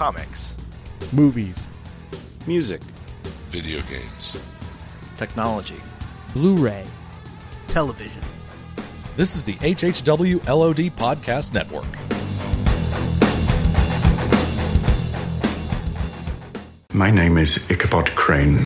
comics, movies, music, video games, technology, Blu-ray, television. This is the HHW LOD Podcast Network. My name is Ichabod Crane.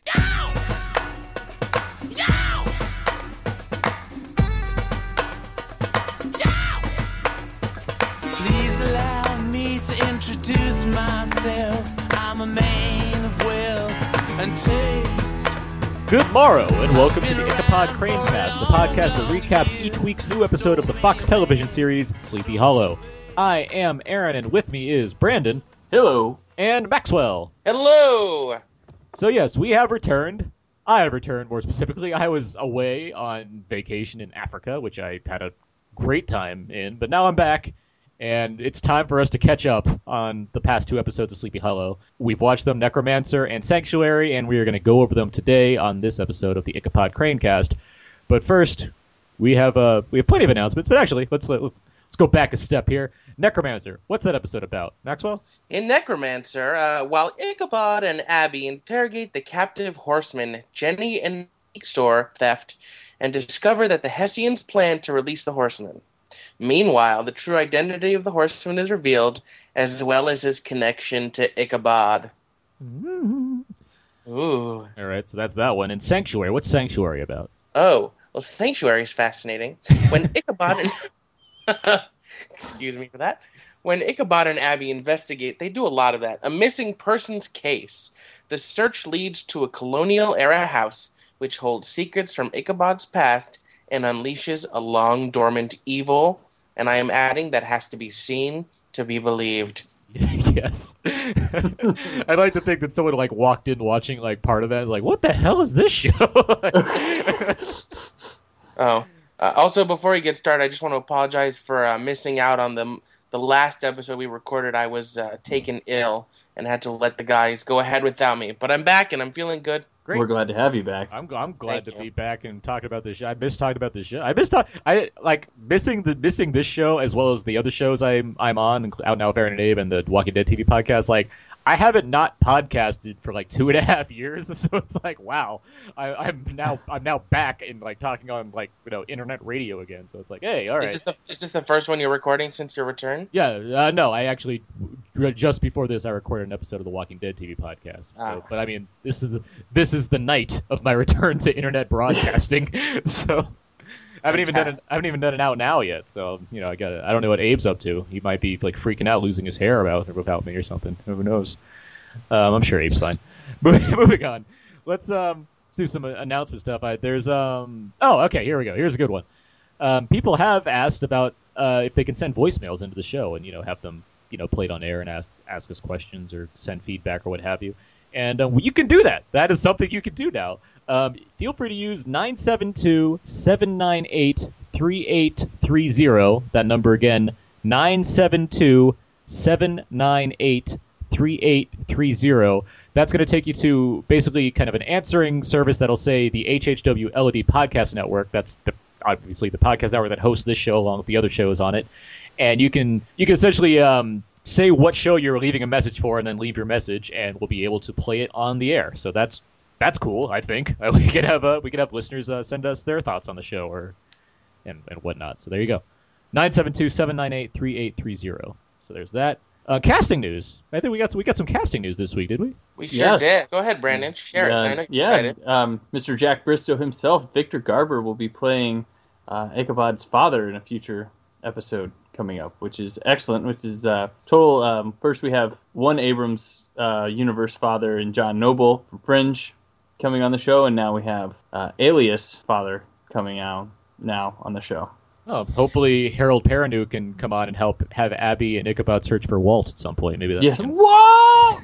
Good morrow, and welcome to the Ichabod Cranecast, the podcast that recaps each week's new episode of the Fox television series Sleepy Hollow. I am Aaron, and with me is Brandon. Hello. And Maxwell. Hello. So yes, we have returned. I have returned more specifically. I was away on vacation in Africa, which I had a great time in, but now I'm back, and it's time for us to catch up on the past two episodes of Sleepy Hollow. We've watched them, Necromancer and Sanctuary, and we are going to go over them today on this episode of the Ichabod Cranecast. But first, we have uh, we have plenty of announcements. But actually, let's let's let's go back a step here. Necromancer, what's that episode about, Maxwell? In Necromancer, uh, while Ichabod and Abby interrogate the captive horseman Jenny and store theft, and discover that the Hessians plan to release the horseman. Meanwhile, the true identity of the horseman is revealed, as well as his connection to Ichabod. Mm-hmm. Ooh. All right, so that's that one. And Sanctuary, what's Sanctuary about? Oh, well, Sanctuary is fascinating. When Ichabod and excuse me for that. When Ichabod and Abby investigate, they do a lot of that. A missing persons case. The search leads to a colonial era house which holds secrets from Ichabod's past and unleashes a long dormant evil. And I am adding that has to be seen to be believed. yes. I'd like to think that someone like walked in watching like part of that, like, what the hell is this show? oh. Uh, also, before we get started, I just want to apologize for uh, missing out on the the last episode we recorded. I was uh, taken ill and had to let the guys go ahead without me. But I'm back and I'm feeling good. Great. We're glad to have you back. I'm I'm glad Thank to you. be back and talking about this show. I miss talking about this show. I miss talk. I like missing the missing this show as well as the other shows I'm I'm on, out now with Aaron and Abe and the Walking Dead TV podcast. Like I haven't not podcasted for like two and a half years, so it's like wow, I, I'm now I'm now back in like talking on like you know internet radio again. So it's like hey, all right. Is this the is this the first one you're recording since your return? Yeah, uh, no, I actually just before this I recorded an episode of the Walking Dead TV podcast. So, Ah. but I mean, this is this is the night of my return to internet broadcasting. so, I haven't even done it. I haven't even done it out now yet. So, you know, I got. I don't know what Abe's up to. He might be like freaking out, losing his hair about without me or something. Who knows? Um, I'm sure Abe's fine. Moving moving on. Let's um let's do some announcement stuff. I, there's um oh okay here we go. Here's a good one. Um, people have asked about uh, if they can send voicemails into the show and you know have them you know played on air and ask ask us questions or send feedback or what have you. And uh, you can do that. That is something you can do now. Um, feel free to use 972 798 3830. That number again, 972 798 3830. That's going to take you to basically kind of an answering service that'll say the HHW LOD Podcast Network. That's the, obviously the podcast network that hosts this show along with the other shows on it. And you can you can essentially um, say what show you're leaving a message for, and then leave your message, and we'll be able to play it on the air. So that's that's cool. I think Uh, we could have uh, we could have listeners uh, send us their thoughts on the show or and, and whatnot. So there you go. 972-798-3830. So there's that. Uh, casting news. I think we got some, we got some casting news this week, did we? We sure Yes. did. Go ahead, Brandon. Share yeah, it. I yeah. Um, Mr. Jack Bristow himself, Victor Garber, will be playing uh, Ichabod's father in a future episode coming up, which is excellent. Which is uh, total. Um, first, we have one Abrams uh, universe father and John Noble from Fringe coming on the show, and now we have uh, Alias father coming out now on the show. Oh, hopefully Harold Perrineau can come on and help have Abby and Ichabod search for Walt at some point. Maybe that. Yes. can- What?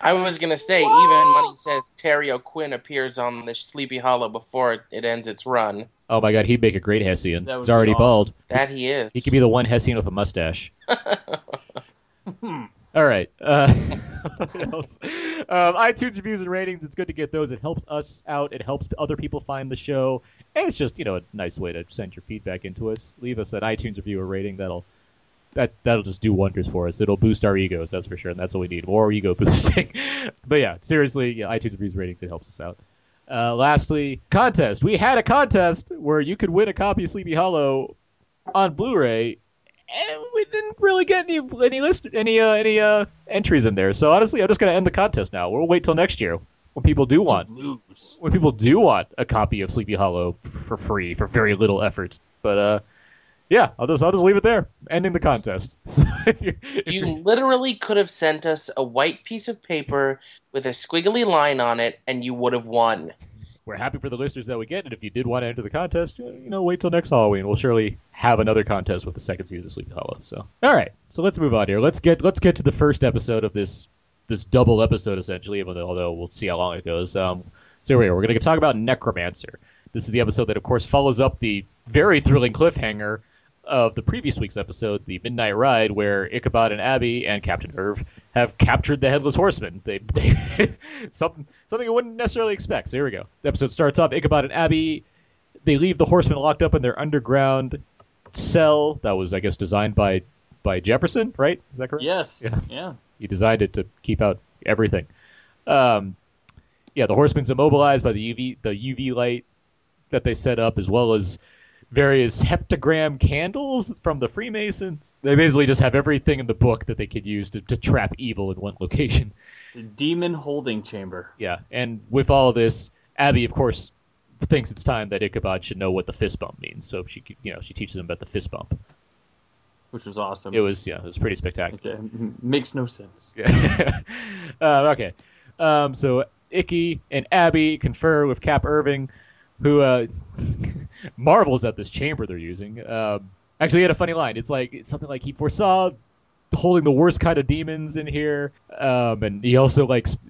I was gonna say, even when he says Terry O'Quinn appears on the Sleepy Hollow before it, it ends its run, Oh my God, he'd make a great Hessian. He's already awesome. bald. that he is. He could be the one Hessian with a mustache. All right. Uh, what else? Um, iTunes reviews and ratings. It's good to get those. It helps us out. It helps other people find the show, and it's just you know a nice way to send your feedback into us. Leave us an iTunes review or rating. That'll that that'll just do wonders for us. It'll boost our egos, that's for sure, and that's what we need more ego boosting. but yeah, seriously, yeah, iTunes reviews ratings it helps us out. Uh, lastly, contest. We had a contest where you could win a copy of Sleepy Hollow on Blu-ray, and we didn't really get any any list any uh, any uh, entries in there. So honestly, I'm just gonna end the contest now. We'll wait till next year when people do want Lose. when people do want a copy of Sleepy Hollow for free for very little effort. But uh, yeah, I'll just I'll just leave it there, ending the contest. So if you're, if You you're- literally could have sent us a white piece of paper with a squiggly line on it, and you would have won. we're happy for the listeners that we get, and if you did want to enter the contest, you know, wait till next Halloween. We'll surely have another contest with the second season of Sleepy Hollow. So, all right, so let's move on here. Let's get let's get to the first episode of this this double episode essentially. Although we'll see how long it goes. Um, so here we are. We're going to talk about Necromancer. This is the episode that, of course, follows up the very thrilling cliffhanger of the previous week's episode, the Midnight Ride, where Ichabod and Abby and Captain Irv have captured the Headless Horseman. They, they something something you wouldn't necessarily expect. So here we go. The episode starts off. Ichabod and Abby they leave the Horseman locked up in their underground cell that was, I guess, designed by by Jefferson. Right? Is that correct? Yes. Yeah. Yeah. He designed it to keep out everything. Um, yeah, the horseman's immobilized by the UV the UV light that they set up, as well as various heptagram candles from the Freemasons. They basically just have everything in the book that they could use to, to trap evil in one location. It's a demon holding chamber. Yeah, and with all of this, Abby, of course, thinks it's time that Ichabod should know what the fist bump means. So she, you know, she teaches him about the fist bump. Which was awesome. It was, yeah, it was pretty spectacular. Uh, makes no sense. Yeah. uh, okay. Um, so Icky and Abby confer with Cap Irving, who uh, marvels at this chamber they're using. Um, actually, he had a funny line. It's like it's something like he foresaw holding the worst kind of demons in here, um, and he also like sp-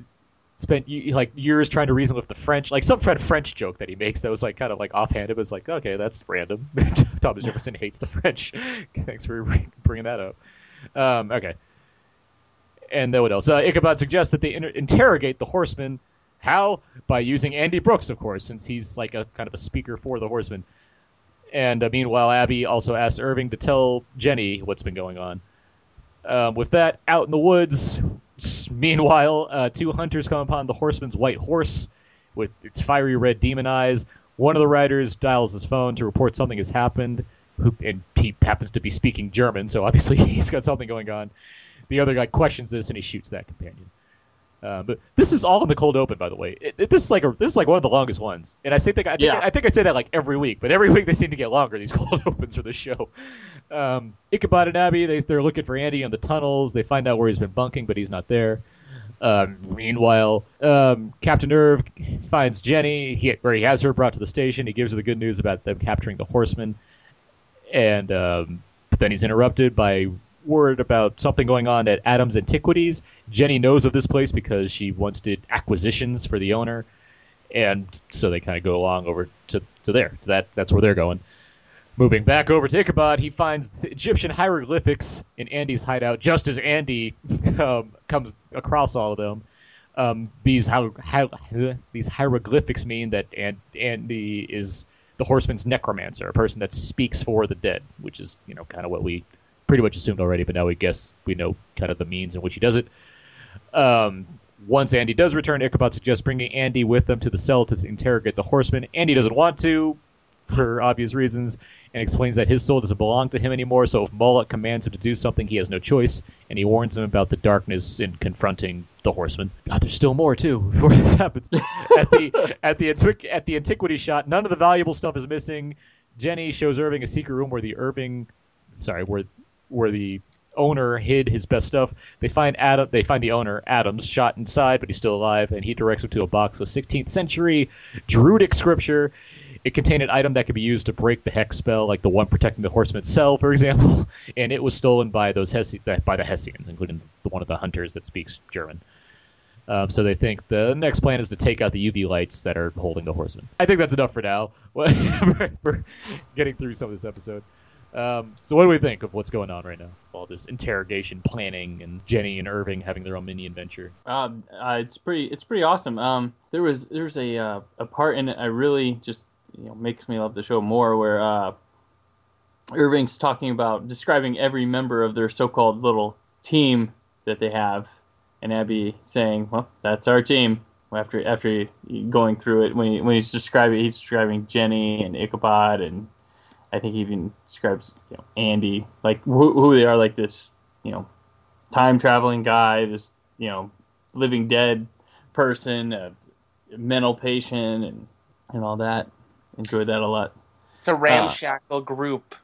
spent like years trying to reason with the French, like some Fred French joke that he makes that was like kind of like offhanded, but it's like okay, that's random. Thomas Jefferson hates the French. Thanks for bringing that up. Um, okay. And then what else? Uh, Ichabod suggests that they inter- interrogate the horseman. How? By using Andy Brooks, of course, since he's like a kind of a speaker for the horseman. And uh, meanwhile, Abby also asks Irving to tell Jenny what's been going on. Um, with that, out in the woods, meanwhile, uh, two hunters come upon the horseman's white horse with its fiery red demon eyes. One of the riders dials his phone to report something has happened, who, and he happens to be speaking German, so obviously he's got something going on. The other guy questions this, and he shoots that companion. Uh, but this is all in the cold open, by the way. It, it- this is like a, this is like one of the longest ones, and I say think I think, Yeah. I think I say that like every week, but every week they seem to get longer. These cold opens for the show. Um, Ichabod and Abby they they're looking for Andy in the tunnels. They find out where he's been bunking, but he's not there. Um, meanwhile, um, Captain Irv finds Jenny, he, where he has her brought to the station. He gives her the good news about them capturing the horseman, and um, but then he's interrupted by word about something going on at Adams Antiquities. Jenny knows of this place because she once did acquisitions for the owner, and so they kind of go along over to, to there. To that that's where they're going. Moving back over to Ichabod, he finds Egyptian hieroglyphics in Andy's hideout, just as Andy um, comes across all of them. Um, these hi- hi- these hieroglyphics mean that An- Andy is the horseman's necromancer, a person that speaks for the dead, which is you know kind of what we pretty much assumed already, but now we guess we know kind of the means in which he does it. Um, once Andy does return, Ichabod suggests bringing Andy with them to the cell to interrogate the horseman. Andy doesn't want to, for obvious reasons, and explains that his soul doesn't belong to him anymore. So if Moloch commands him to do something, he has no choice, and he warns him about the darkness in confronting the horseman. God, there's still more too before this happens. at the at the at the antiquity shot, none of the valuable stuff is missing. Jenny shows Irving a secret room where the Irving, sorry, where where the owner hid his best stuff. They find Adam. They find the owner Adams shot inside, but he's still alive, and he directs him to a box of 16th century Druidic scripture. It contained an item that could be used to break the hex spell, like the one protecting the horseman's cell, for example. And it was stolen by those Hesse- by the Hessians, including the one of the hunters that speaks German. Um, so they think the next plan is to take out the UV lights that are holding the horseman. I think that's enough for now. for getting through some of this episode. Um, so what do we think of what's going on right now? All this interrogation planning and Jenny and Irving having their own mini adventure. Um, uh, it's pretty. It's pretty awesome. Um, there was there's a uh, a part in it I really just you know makes me love the show more where uh, Irving's talking about describing every member of their so-called little team that they have, and Abby saying, "Well, that's our team." After after going through it, when he, when he's describing, he's describing Jenny and Ichabod, and I think he even describes you know Andy, like who, who they are, like this you know time traveling guy, this you know living dead person, a mental patient, and and all that. Enjoyed that a lot. It's a uh, ramshackle group,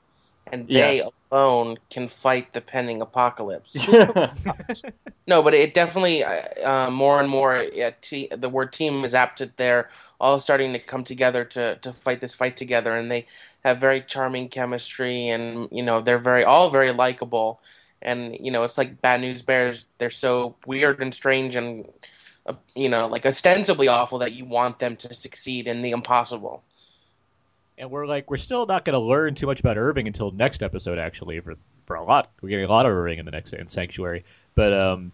and they Yes. alone can fight the pending apocalypse. no, but it definitely uh, uh, more and more te- the word team is apt to they're all starting to come together to to fight this fight together, and they have very charming chemistry, and you know they're very all very likable, and you know it's like Bad News Bears. They're so weird and strange and uh, you know like ostensibly awful that you want them to succeed in the impossible. And we're like we're still not going to learn too much about Irving until next episode actually for for a lot we're getting a lot of Irving in the next in Sanctuary. But um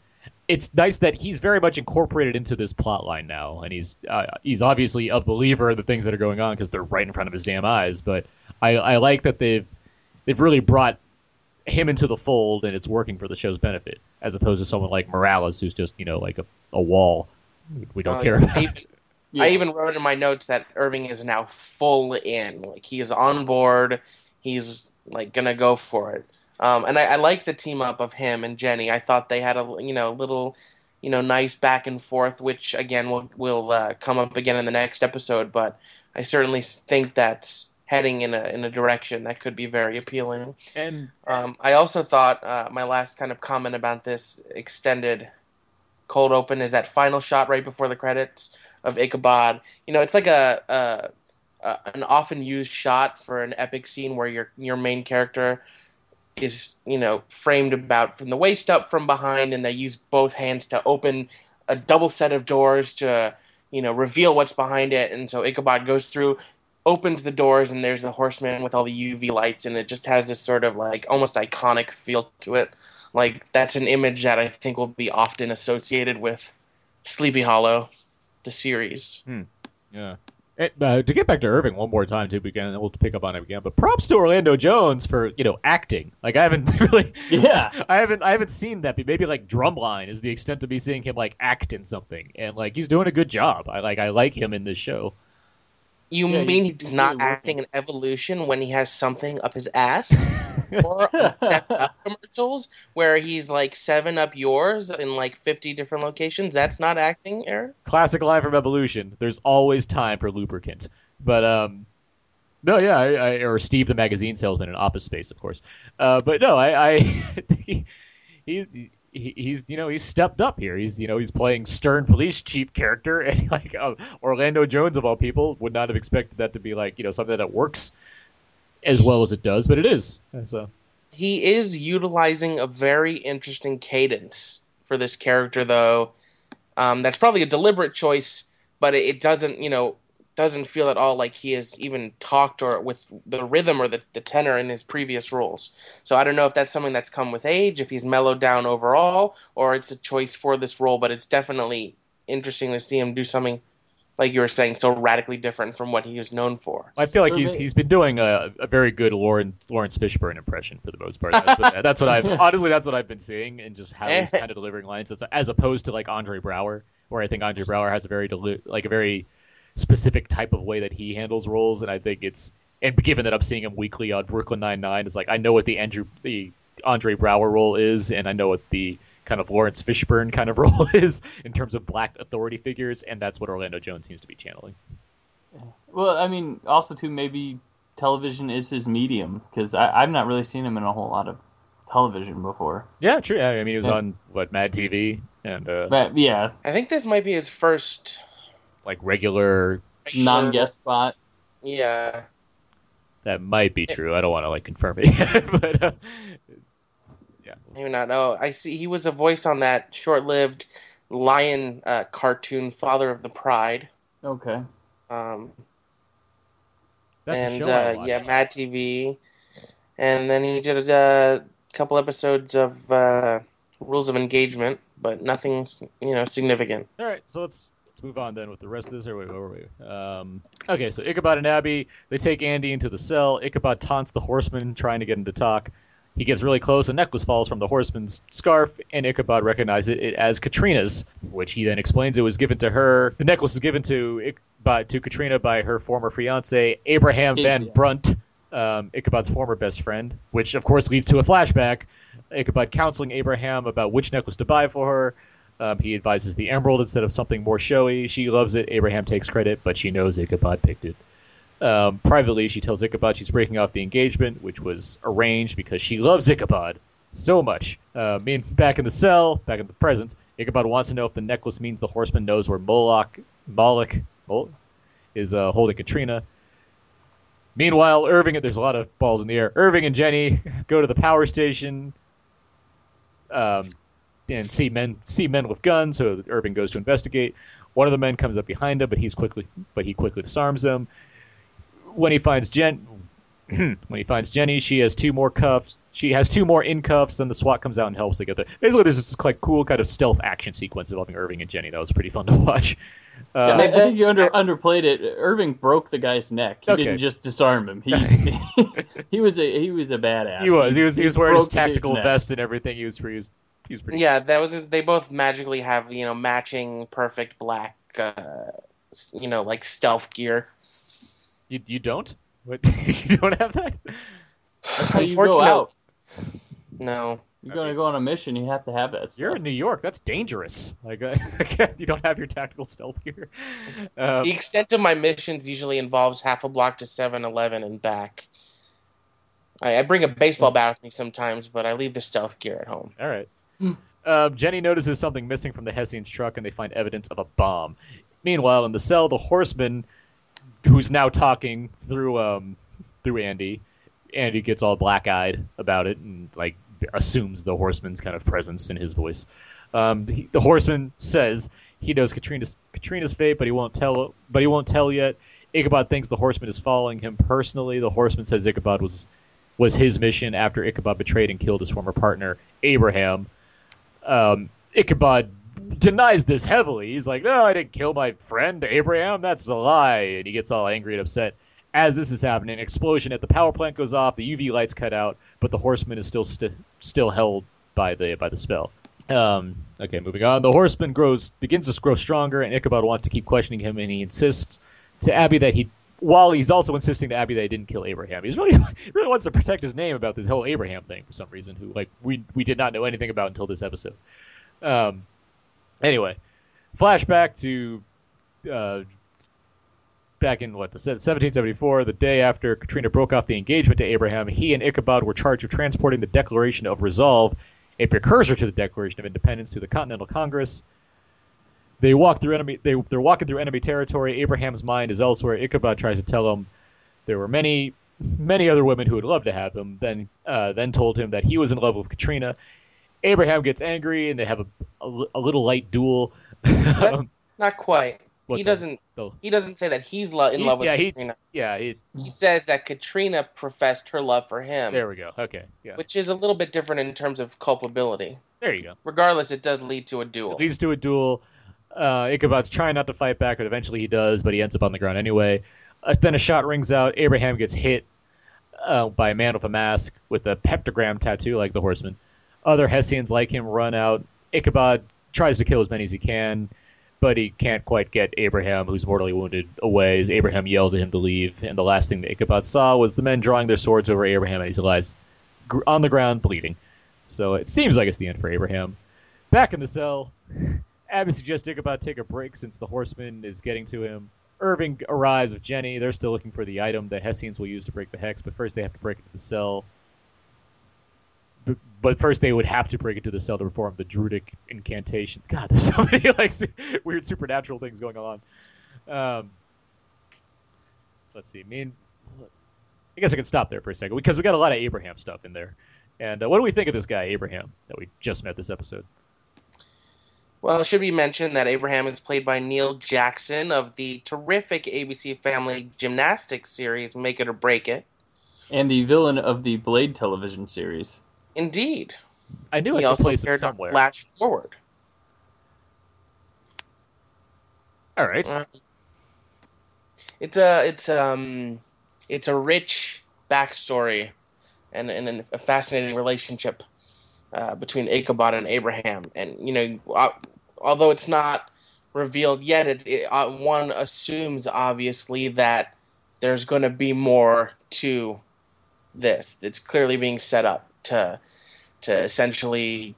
it's nice that he's very much incorporated into this plot line now. And he's uh, he's obviously a believer of the things that are going on because they're right in front of his damn eyes. But I I like that they've they've really brought him into the fold and it's working for the show's benefit as opposed to someone like Morales who's just you know like a, a wall we don't Uh, care about even, I even wrote in my notes that Irving is now full in. Like he is on board. He's like gonna go for it. Um, and I, I like the team up of him and Jenny. I thought they had a you know little you know nice back and forth, which again will will uh, come up again in the next episode. But I certainly think that's heading in a in a direction that could be very appealing. and Um, I also thought uh, my last kind of comment about this extended cold open is that final shot right before the credits of Ichabod. You know, it's like a, a, an often used shot for an epic scene where your your main character is you know framed about from the waist up from behind, and they use both hands to open a double set of doors to you know reveal what's behind it, and so Ichabod goes through. Opens the doors and there's the horseman with all the UV lights and it just has this sort of like almost iconic feel to it. Like that's an image that I think will be often associated with Sleepy Hollow, the series. Yeah. And, uh, to get back to Irving one more time too, again, and we'll pick up on it again. But props to Orlando Jones for you know acting. Like I haven't really, Yeah. I haven't, I haven't seen that. But maybe like Drumline is the extent of me seeing him like act in something, and like he's doing a good job. I like, I like him in this show. You Yeah, mean he's- he's, not really acting working. in Evolution when he has something up his ass? or Up commercials where he's like seven up yours in like fifty different locations? That's not acting, Aaron. Classic line from Evolution. There's always time for lubricant. But um, no, yeah, I, I, or Steve the magazine salesman in Office Space, of course. Uh, but no, I, I he, he's he, he's you know he's stepped up here. He's you know he's playing stern police chief character, and like uh, Orlando Jones of all people would not have expected that to be like you know something that works as well as it does, but it is. So he is utilizing a very interesting cadence for this character, though. Um, that's probably a deliberate choice, but it, it doesn't, you know, doesn't feel at all like he has even talked or with the rhythm or the, the tenor in his previous roles. So I don't know if that's something that's come with age, if he's mellowed down overall, or it's a choice for this role. But it's definitely interesting to see him do something, like you were saying, so radically different from what he is known for. I feel like he's he's been doing a, a very good Lawrence Lawrence Fishburne impression for the most part. That's what, that's what I've honestly that's what I've been seeing and just how he's eh. kind of delivering lines as, as opposed to like Andre Braugher, where I think Andre Braugher has a very deli- like a very specific type of way that he handles roles, and I think it's and given that I'm seeing him weekly on Brooklyn Nine Nine, it's like I know what the Andrew the Andre Braugher role is, and I know what the kind of Lawrence Fishburne kind of role is in terms of black authority figures, and that's what Orlando Jones seems to be channeling. Well, I mean, also too maybe television is his medium because I've not really seen him in a whole lot of television before. Yeah, true. I mean, he was Yeah. on what Mad TV and uh, But yeah, I think this might be his first like regular. non-guest spot. Yeah. That might be true. I don't want to like confirm it, but uh, it's, yeah. we'll Maybe not. Oh, I see. He was a voice on that short-lived lion uh, cartoon, Father of the Pride. Okay. Um, That's and a show uh, watched. yeah, Mad TV. And then he did a couple episodes of uh, Rules of Engagement, but nothing, you know, significant. All right, so let's let's move on then with the rest of this. Or wait, where were we? Um, okay, so Ichabod and Abby they take Andy into the cell. Ichabod taunts the horseman, trying to get him to talk. He gets really close. A necklace falls from the horseman's scarf, and Ichabod recognizes it as Katrina's, which he then explains it was given to her. The necklace was given to Ich- by, to Katrina by her former fiance Abraham Van Yeah. Brunt, um, Ichabod's former best friend, which of course leads to a flashback. Ichabod counseling Abraham about which necklace to buy for her. Um, he advises the emerald instead of something more showy. She loves it. Abraham takes credit, but she knows Ichabod picked it. Um, privately, she tells Ichabod she's breaking off the engagement, which was arranged because she loves Ichabod so much. Uh, back in the cell, back in the present, Ichabod wants to know if the necklace means the horseman knows where Moloch, Moloch, Mol- is uh, holding Katrina. Meanwhile, Irving, there's a lot of balls in the air. Irving and Jenny go to the power station um, and see men see men with guns. So Irving goes to investigate. One of the men comes up behind him, but he's quickly but he quickly disarms him. When he finds Jen, when he finds Jenny, she has two more cuffs. She has two more in cuffs, and the SWAT comes out and helps. They get there. Basically, there's this like cool kind of stealth action sequence involving Irving and Jenny. That was pretty fun to watch. Uh, I, I think you under, underplayed it. Irving broke the guy's neck. He Okay. didn't just disarm him. He he was a he was a badass. he was. He was. He was wearing his broke the tactical neck. vest and everything. He was. He was. He was pretty. Yeah, that was. They both magically have you know matching perfect black, uh, you know, like stealth gear. You, you don't? What? you don't have that? That's how you go out. No, You're gonna go on a mission. You have to have that. You're in New York. That's dangerous. Like uh, you don't have your tactical stealth gear. Um, the extent of my missions usually involves half a block to 7-Eleven and back. I, I bring a baseball bat with me sometimes, but I leave the stealth gear at home. All right. Um, Jenny notices something missing from the Hessian's truck, and they find evidence of a bomb. Meanwhile, in the cell, the horseman, who's now talking through um, through Andy, Andy gets all black-eyed about it and like assumes the horseman's kind of presence in his voice. Um, the, the horseman says he knows Katrina's Katrina's fate, but he won't tell. But he won't tell yet. Ichabod thinks the horseman is following him personally. The horseman says Ichabod was was his mission after Ichabod betrayed and killed his former partner Abraham. Um, Ichabod denies this heavily. He's like, "No, I didn't kill my friend Abraham. That's a lie." And he gets all angry and upset. As this is happening, explosion at the power plant goes off. The UV lights cut out, but the horseman is still st- still held by the by the spell. Um, okay, moving on. The horseman grows begins to grow stronger, and Ichabod wants to keep questioning him, and he insists to Abby that he, while he's also insisting to Abby that he didn't kill Abraham. He's really really wants to protect his name about this whole Abraham thing for some reason. Who like we we did not know anything about until this episode. Um, anyway, flashback to uh, back in what the 1774, the day after Katrina broke off the engagement to Abraham, he and Ichabod were charged with transporting the Declaration of Resolve, a precursor to the Declaration of Independence, to the Continental Congress. They walk through enemy. They, they're walking through enemy territory. Abraham's mind is elsewhere. Ichabod tries to tell him there were many, many other women who would love to have him. Then, uh, then told him that he was in love with Katrina. Abraham gets angry, and they have a, a, a little light duel. Not quite. What he the- doesn't. the- He doesn't say that he's lo- in he- love with yeah, Katrina. yeah, he, He says that Katrina professed her love for him, there we go. Okay, yeah, which is a little bit different in terms of culpability. there you go. Regardless, it does lead to a duel. It leads to a duel. Uh, Ichabod's trying not to fight back, but eventually he does, but he ends up on the ground anyway. Uh, then a shot rings out. Abraham gets hit uh, by a man with a mask with a peptogram tattoo like the horseman. Other Hessians like him run out. Ichabod tries to kill as many as he can, but he can't quite get Abraham, who's mortally wounded, away. As Abraham yells at him to leave, and the last thing that Ichabod saw was the men drawing their swords over Abraham as he lies on the ground bleeding. So it seems like it's the end for Abraham. Back in the cell, Abby suggests Ichabod take a break since the horseman is getting to him. Irving arrives with Jenny. They're still looking for the item that Hessians will use to break the hex, but first they have to break into the cell. But first they would have to break into the cell to perform the Druidic incantation. God, there's so many like weird supernatural things going on. Um, let's see. I mean, I guess I can stop there for a second because we got a lot of Abraham stuff in there. And uh, what do we think of this guy Abraham that we just met this episode? Well, it should be mentioned that Abraham is played by Neil Jackson of the terrific ABC Family Gymnastics series Make It or Break It. and the villain of the Blade television series. Indeed. I knew I he could also place it appeared on somewhere. Flash Forward. All right. Uh, it's a it's um it's a rich backstory and and a fascinating relationship uh, between Ichabod and Abraham. And you know, uh, although it's not revealed yet, it, it uh, one assumes obviously that there's going to be more to this. It's clearly being set up to to essentially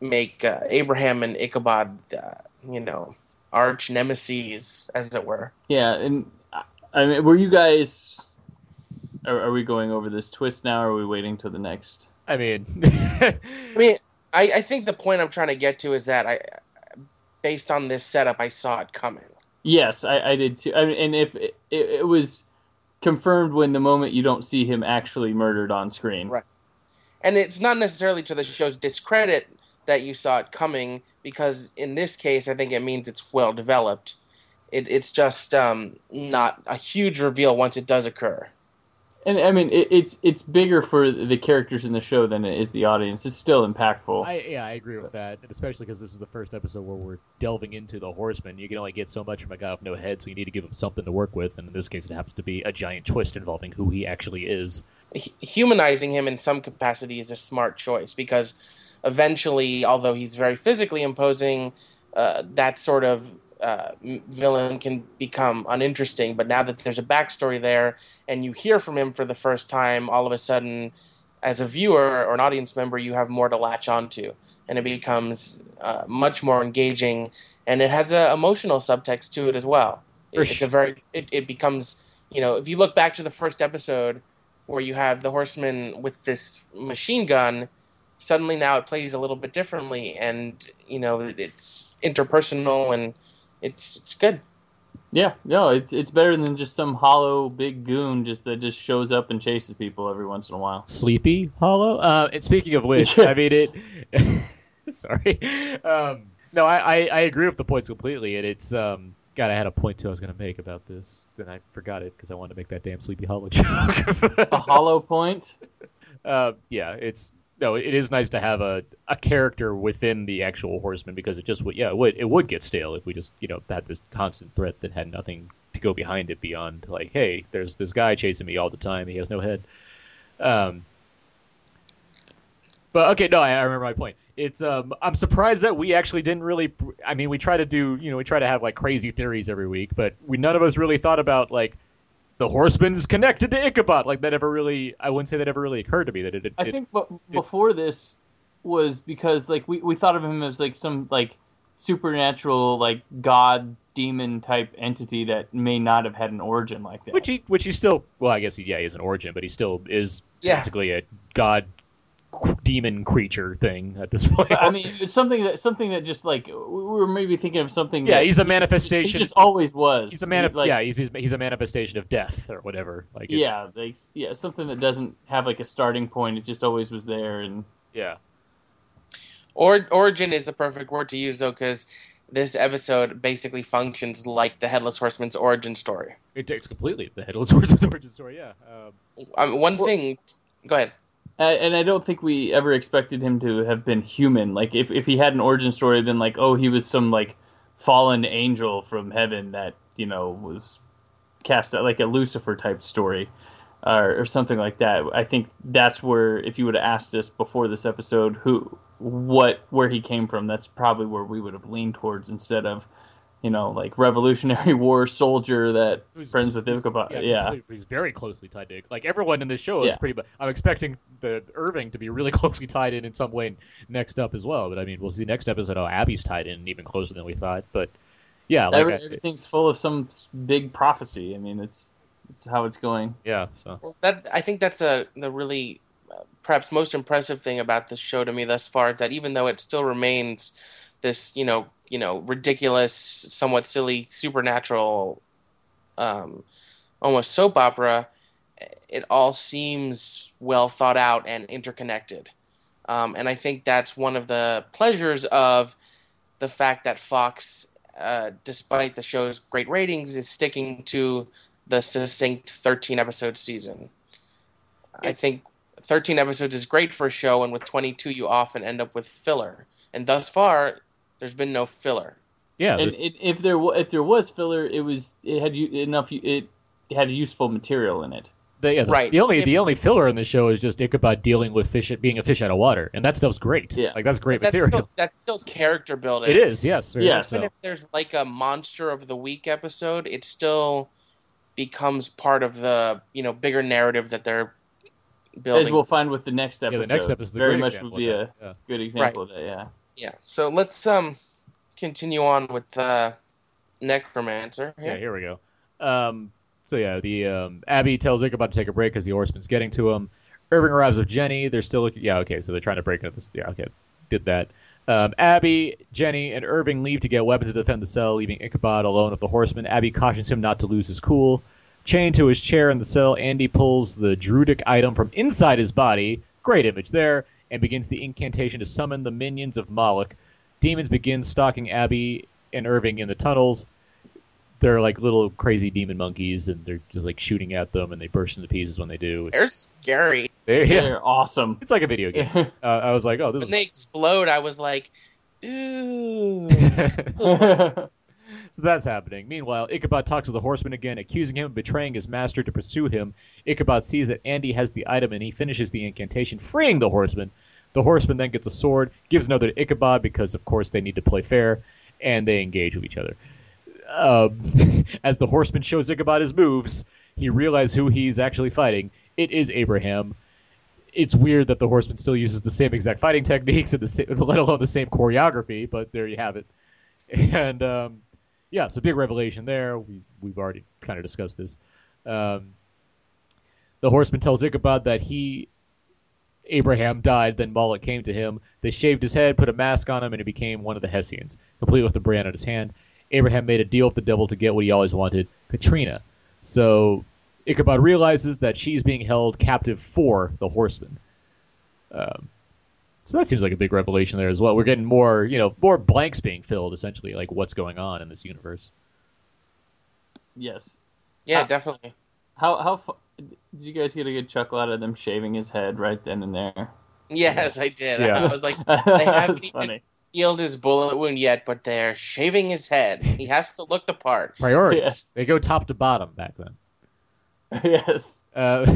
make uh, Abraham and Ichabod, uh, you know, arch nemesis, as it were. Yeah, and I- I mean, were you guys? Are, are we going over this twist now, or are we waiting till the next? I mean, I mean, I, I think the point I'm trying to get to is that I, based on this setup, I saw it coming. Yes, I, I did too. I mean, and if it, it, it was confirmed when the moment you don't see him actually murdered on screen. Right. And it's not necessarily to the show's discredit that you saw it coming, because in this case, I think it means it's well developed. It, it's just um, not a huge reveal once it does occur. And I mean, it, it's it's bigger for the characters in the show than it is the audience. It's still impactful. I, yeah, I agree with that, and especially because this is the first episode where we're delving into the horseman. You can only get so much from a guy with no head, so you need to give him something to work with. And in this case, it happens to be a giant twist involving who he actually is. Humanizing him in some capacity is a smart choice because eventually, although he's very physically imposing, uh, that sort of uh, villain can become uninteresting. But now that there's a backstory there and you hear from him for the first time, all of a sudden, as a viewer or an audience member, you have more to latch onto, and it becomes uh, much more engaging. And it has an emotional subtext to it as well. For It's a very it, it becomes you know if you look back to the first episode where you have the horseman with this machine gun suddenly now it plays a little bit differently and you know it's interpersonal and it's it's good yeah, no, it's it's better than just some hollow big goon just that just shows up and chases people every once in a while. Sleepy Hollow. Uh, and speaking of which, I mean it. sorry. Um, no, I, I, I agree with the points completely, and it's um. God, I had a point too I was gonna make about this, then I forgot it because I wanted to make that damn Sleepy Hollow joke. A hollow point. uh, yeah, it's no, it is nice to have a, a character within the actual horseman because it just would yeah it would it would get stale if we just you know had this constant threat that had nothing to go behind it beyond like hey there's this guy chasing me all the time he has no head. Um, but okay, no, I, I remember my point. It's um, I'm surprised that we actually didn't really. I mean, we try to do, you know, we try to have like crazy theories every week, but we none of us really thought about like the horseman's connected to Ichabod. Like that ever really, I wouldn't say that ever really occurred to me that it. it I think but before this was because like we, we thought of him as like some like supernatural like god demon type entity that may not have had an origin like that. which he, which he still, well, I guess he, yeah, he has an origin, but he still is Yeah. basically a god demon creature thing at this point. I mean, it's something that something that just like we were maybe thinking of something. Yeah, that he's a He manifestation- just always was. he's a man. Like, yeah, he's, he's he's a manifestation of death or whatever. Like, it's, yeah, like, yeah, something that doesn't have like a starting point. It just always was there, and yeah. or origin is the perfect word to use though because this episode basically functions like the headless horseman's origin story It takes completely the headless horseman's origin story. Yeah. Um, um, one thing go ahead and I don't think we ever expected him to have been human. Like if if he had an origin story, then like oh he was some like fallen angel from heaven that you know was cast out like a Lucifer type story. Or, or something like that. I think that's where, if you would have asked us before this episode, who, what, where he came from, that's probably where we would have leaned towards instead of, you know, like Revolutionary War soldier that who's- friends with who's- Ichabod. Yeah, Yeah, completely- he's very closely tied to like everyone in this show is Yeah. pretty. much I'm expecting the Irving to be really closely tied in in some way next up as well. But I mean, we'll see next episode how Abby's tied in even closer than we thought. But yeah, like Every, I- everything's full of some big prophecy. I mean, it's, it's how it's going. yeah. So Well, that I think that's a the really uh, perhaps most impressive thing about this show to me thus far is that even though it still remains this you know you know ridiculous, somewhat silly supernatural, um, almost soap opera, it all seems well thought out and interconnected, um, and I think that's one of the pleasures of the fact that Fox, uh, despite the show's great ratings, is sticking to the succinct 13 episode season. I think 13 episodes is great for a show, and with 22, you often end up with filler. And thus far, there's been no filler. Yeah, And it, if there if there was filler, it was it had u- enough it had useful material in it. the, yeah, the, Right. the only If- the only filler in the show is just Ichabod dealing with fish being a fish out of water, and that stuff's great. Yeah. like that's great that's material. still, that's still character building. it is, yes, very Yes. Even so. if there's like a monster of the week episode, it still becomes part of the you know bigger narrative that they're building. As we'll find with the next Yeah, episode. the next episode very much would be a. Yeah. good example of that. Yeah. Yeah. So let's um continue on with uh, Necromancer. Yeah, here we go. Um, so yeah, the um, Abby tells Ichabod to take a break because the horseman's getting to him. Irving arrives with Jenny. They're still looking. Yeah, okay, so they're trying to break into this. Yeah, okay, did that. Um, Abby, Jenny, and Irving leave to get weapons to defend the cell, leaving Ichabod alone with the horseman. Abby cautions him not to lose his cool. Chained to his chair in the cell, Andy pulls the druidic item from inside his body. Great image there, and begins the incantation to summon the minions of Moloch. Demons begin stalking Abby and Irving in the tunnels they're like little crazy demon monkeys, and they're just like shooting at them, and they burst into pieces when they do. They're scary. they're, yeah, They're awesome. it's like a video game. uh, I was like, oh, this When they explode, I was like, ooh. so that's happening. Meanwhile, Ichabod talks to the horseman again, accusing him of betraying his master to pursue him. Ichabod sees that Andy has the item, and he finishes the incantation, freeing the horseman. The horseman then gets a sword, gives another to Ichabod because, of course, they need to play fair, and they engage with each other. Um, as the horseman shows Ichabod his moves, he realizes who he's actually fighting. It is Abraham. It's weird that the horseman still uses the same exact fighting techniques and the same, let alone the same choreography, but there you have it. And um, yeah, a big revelation there. We we've already kind of discussed this. Um, the horseman tells Ichabod that he, Abraham, died. Then Moloch came to him. They shaved his head, put a mask on him, and he became one of the Hessians, complete with the brand on his hand. Abraham made a deal with the devil to get what he always wanted, Katrina. So Ichabod realizes that she's being held captive for the horseman. Um, so that seems like a big revelation there as well. We're getting more, you know, more blanks being filled, essentially, like what's going on in this universe. yes. yeah, Ah. definitely. How how fu- did you guys get a good chuckle out of them shaving his head right then and there? Yes, I did. Yeah. I was like, they haven't That's even healed his bullet wound yet, but they're shaving his head. He has to look the part. Priorities. They go top to bottom back then. yes. Uh,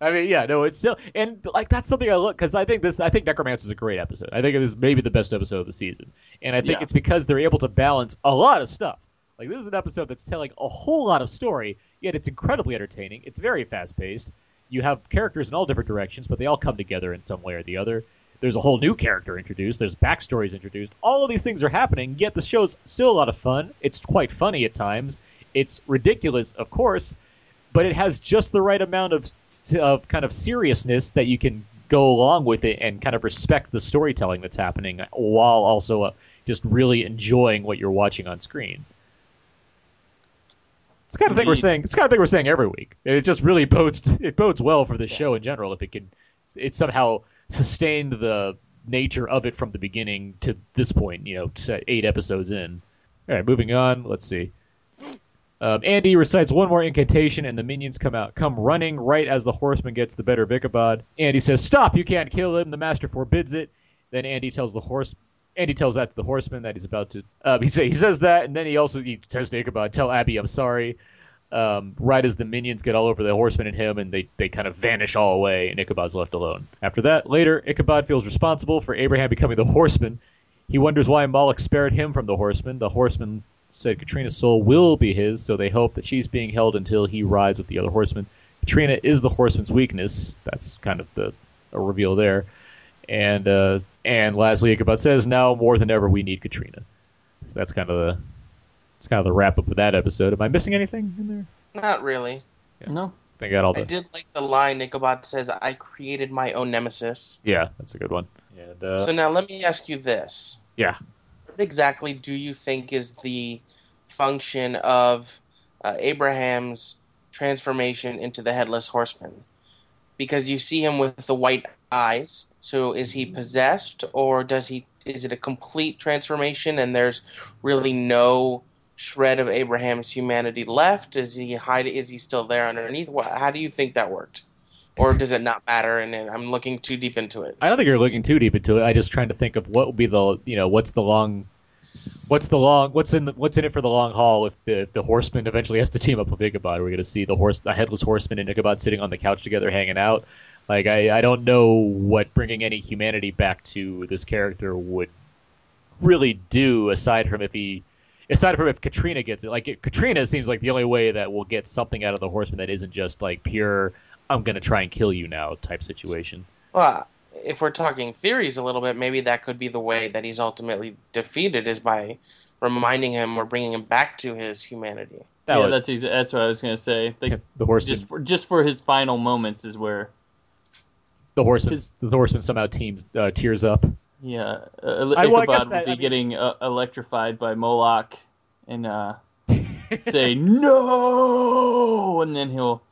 I mean, yeah, no, it's still and like that's something I look because I think this I think Necromancer is a great episode. I think it is maybe the best episode of the season, and I think Yeah. it's because they're able to balance a lot of stuff. Like this is an episode that's telling a whole lot of story, yet it's incredibly entertaining. It's very fast paced. You have characters in all different directions, but they all come together in some way or the other. There's a whole new character introduced. There's backstories introduced. All of these things are happening, yet the show's still a lot of fun. It's quite funny at times. It's ridiculous, of course, but it has just the right amount of of kind of seriousness that you can go along with it and kind of respect the storytelling that's happening while also uh, just really enjoying what you're watching on screen. It's the kind of thing we're saying. It's kind of thing we're saying every week. It just really bodes it bodes well for the show in general if it can it somehow sustained the nature of it from the beginning to this point. You know, to eight episodes in. All right, moving on. Let's see. Um, Andy recites one more incantation, and the minions come out, come running right as the horseman gets the better of Ichabod. Andy says, "Stop! You can't kill him." The master forbids it. Then Andy tells the horse. Andy tells that to the horseman that he's about to. Um, he say he says that, and then he also he says to Ichabod, "Tell Abby I'm sorry." Um, right as the minions get all over the horseman and him, and they, they kind of vanish all away, and Ichabod's left alone. After that, later, Ichabod feels responsible for Abraham becoming the horseman. He wonders why Moloch spared him from the horseman. The horseman said Katrina's soul will be his, so they hope that she's being held until he rides with the other horsemen. Katrina is the horseman's weakness. That's kind of the a reveal there. And uh, and lastly, Ichabod says, "Now more than ever, we need Katrina." So that's kind of the it's kind of the wrap up of that episode. Am I missing anything in there? Not really. No. I think I got all I did like the line Ichabod says, "I created my own nemesis." Yeah, that's a good one. And uh, so now let me ask you this: yeah, What exactly do you think is the function of uh, Abraham's transformation into the headless horseman? Because you see him with the white eyes. So is he possessed, or does he? Is it a complete transformation, and there's really no shred of Abraham's humanity left? Is he hide? Is he still there underneath? What, how do you think that worked? Or does it not matter? And I'm looking too deep into it. I don't think you're looking too deep into it. I'm just trying to think of what would be the you know what's the long what's the long what's in the, what's in it for the long haul if the if the horseman eventually has to team up with Ichabod? We're gonna see the horse the headless horseman and Ichabod sitting on the couch together hanging out. Like I, I don't know what bringing any humanity back to this character would really do aside from if he aside from if Katrina gets it. Like it, Katrina seems like the only way that we'll get something out of the horseman that isn't just like pure I'm gonna try and kill you now type situation. Well, if we're talking theories a little bit, maybe that could be the way that he's ultimately defeated is by reminding him or bringing him back to his humanity. That yeah, would- that's exa- that's what I was gonna say. Like, the horseman just for, just for his final moments is where the horseman the horseman somehow teams uh, tears up. yeah uh, I- well, I guess Ichabod that- will be I mean- getting uh, electrified by Moloch and uh, say no, and then he'll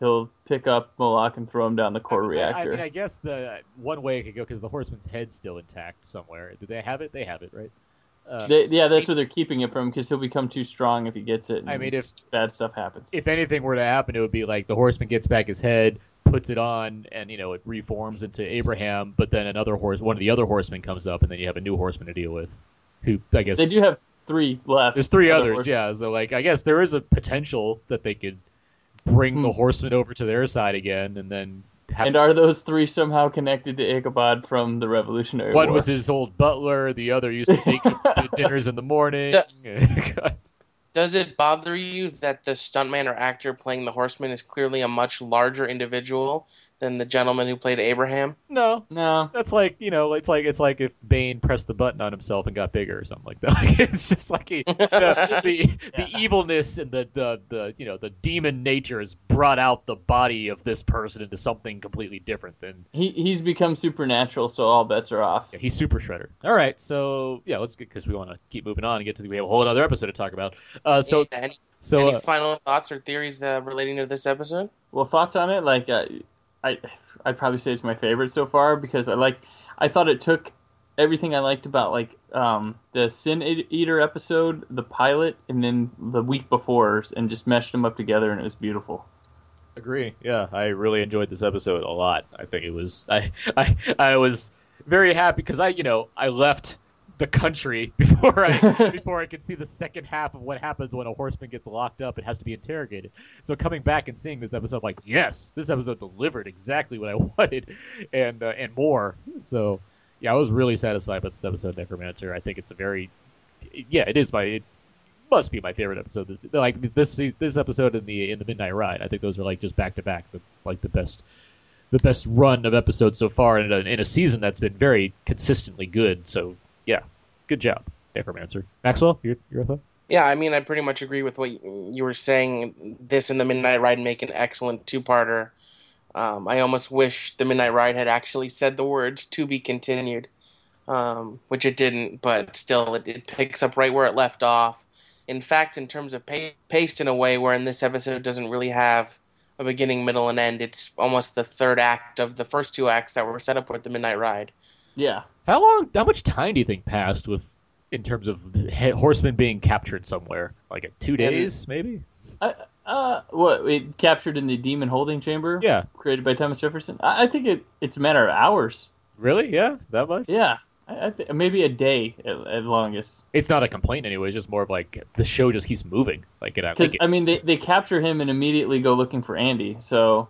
he'll pick up Moloch and throw him down the core I, reactor. I mean, I guess the one way it could go because the horseman's head's still intact somewhere. Do they have it? They have it, right? Uh, They- yeah, that's where they're keeping it from because he'll become too strong if he gets it. and I mean, if- bad stuff happens. if anything were to happen, it would be like the horseman gets back his head, puts it on, and you know it reforms into Abraham. But then another horse, one of the other horsemen comes up, and then you have a new horseman to deal with. Who I guess they do have three left. there's three Other others, horse- yeah. So like I guess there is a potential that they could bring the Hmm. horsemen over to their side again, and then have And are those three somehow connected to Ichabod from the Revolutionary one War? was his old butler, the other used to make the dinners in the morning. God. Does it bother you that the stuntman or actor playing the horseman is clearly a much larger individual than the gentleman who played Abraham? no, no. That's like you know, it's like it's like if Bane pressed the button on himself and got bigger or something like that. Like, it's just like he, the the, the evilness and the, the the you know the demon nature has brought out the body of this person into something completely different than He he's become supernatural, so all bets are off. yeah, he's super shredder. All right, so yeah, let's get because we want to keep moving on and get to the, we have a whole other episode to talk about. Uh, so any, so any uh, final thoughts or theories uh, relating to this episode? Well, thoughts on it? Like, uh, I I'd probably say it's my favorite so far because I like I thought it took everything I liked about like um, the Sin Eater episode, the pilot, and then the week before, and just meshed them up together, and it was beautiful. Agree. Yeah, I really enjoyed this episode a lot. I think it was I I I was very happy because I you know I left the country before I before I could see the second half of what happens when a horseman gets locked up and has to be interrogated. So coming back and seeing this episode, I'm like yes, this episode delivered exactly what I wanted and uh, and more. So yeah, I was really satisfied with this episode, Necromancer. I think it's a very yeah, it is my it must be my favorite episode. This like this this episode in the in the Midnight Ride. I think those are like just back to back the like the best the best run of episodes so far in a, in a season that's been very consistently good. So yeah, good job, Necromancer. Maxwell, your your thought? Yeah, I mean, I pretty much agree with what you were saying. This and the Midnight Ride make an excellent two-parter. Um, I almost wish the Midnight Ride had actually said the words "to be continued," um, which it didn't. But still, it, it picks up right where it left off. In fact, in terms of pa- paced in a way where in this episode doesn't really have a beginning, middle, and end. It's almost the third act of the first two acts that were set up with the Midnight Ride. Yeah, How long? How much time do you think passed with in terms of horsemen being captured somewhere? Like two days, maybe? I, uh, what it captured in the demon holding chamber? Yeah. created by Thomas Jefferson. I, I think it it's a matter of hours. Really? Yeah, that much? Yeah, I, I th- maybe a day at, at longest. It's not a complaint anyway. It's just more of like the show just keeps moving. Like it. Because Like I mean, they they capture him and immediately go looking for Andy. So,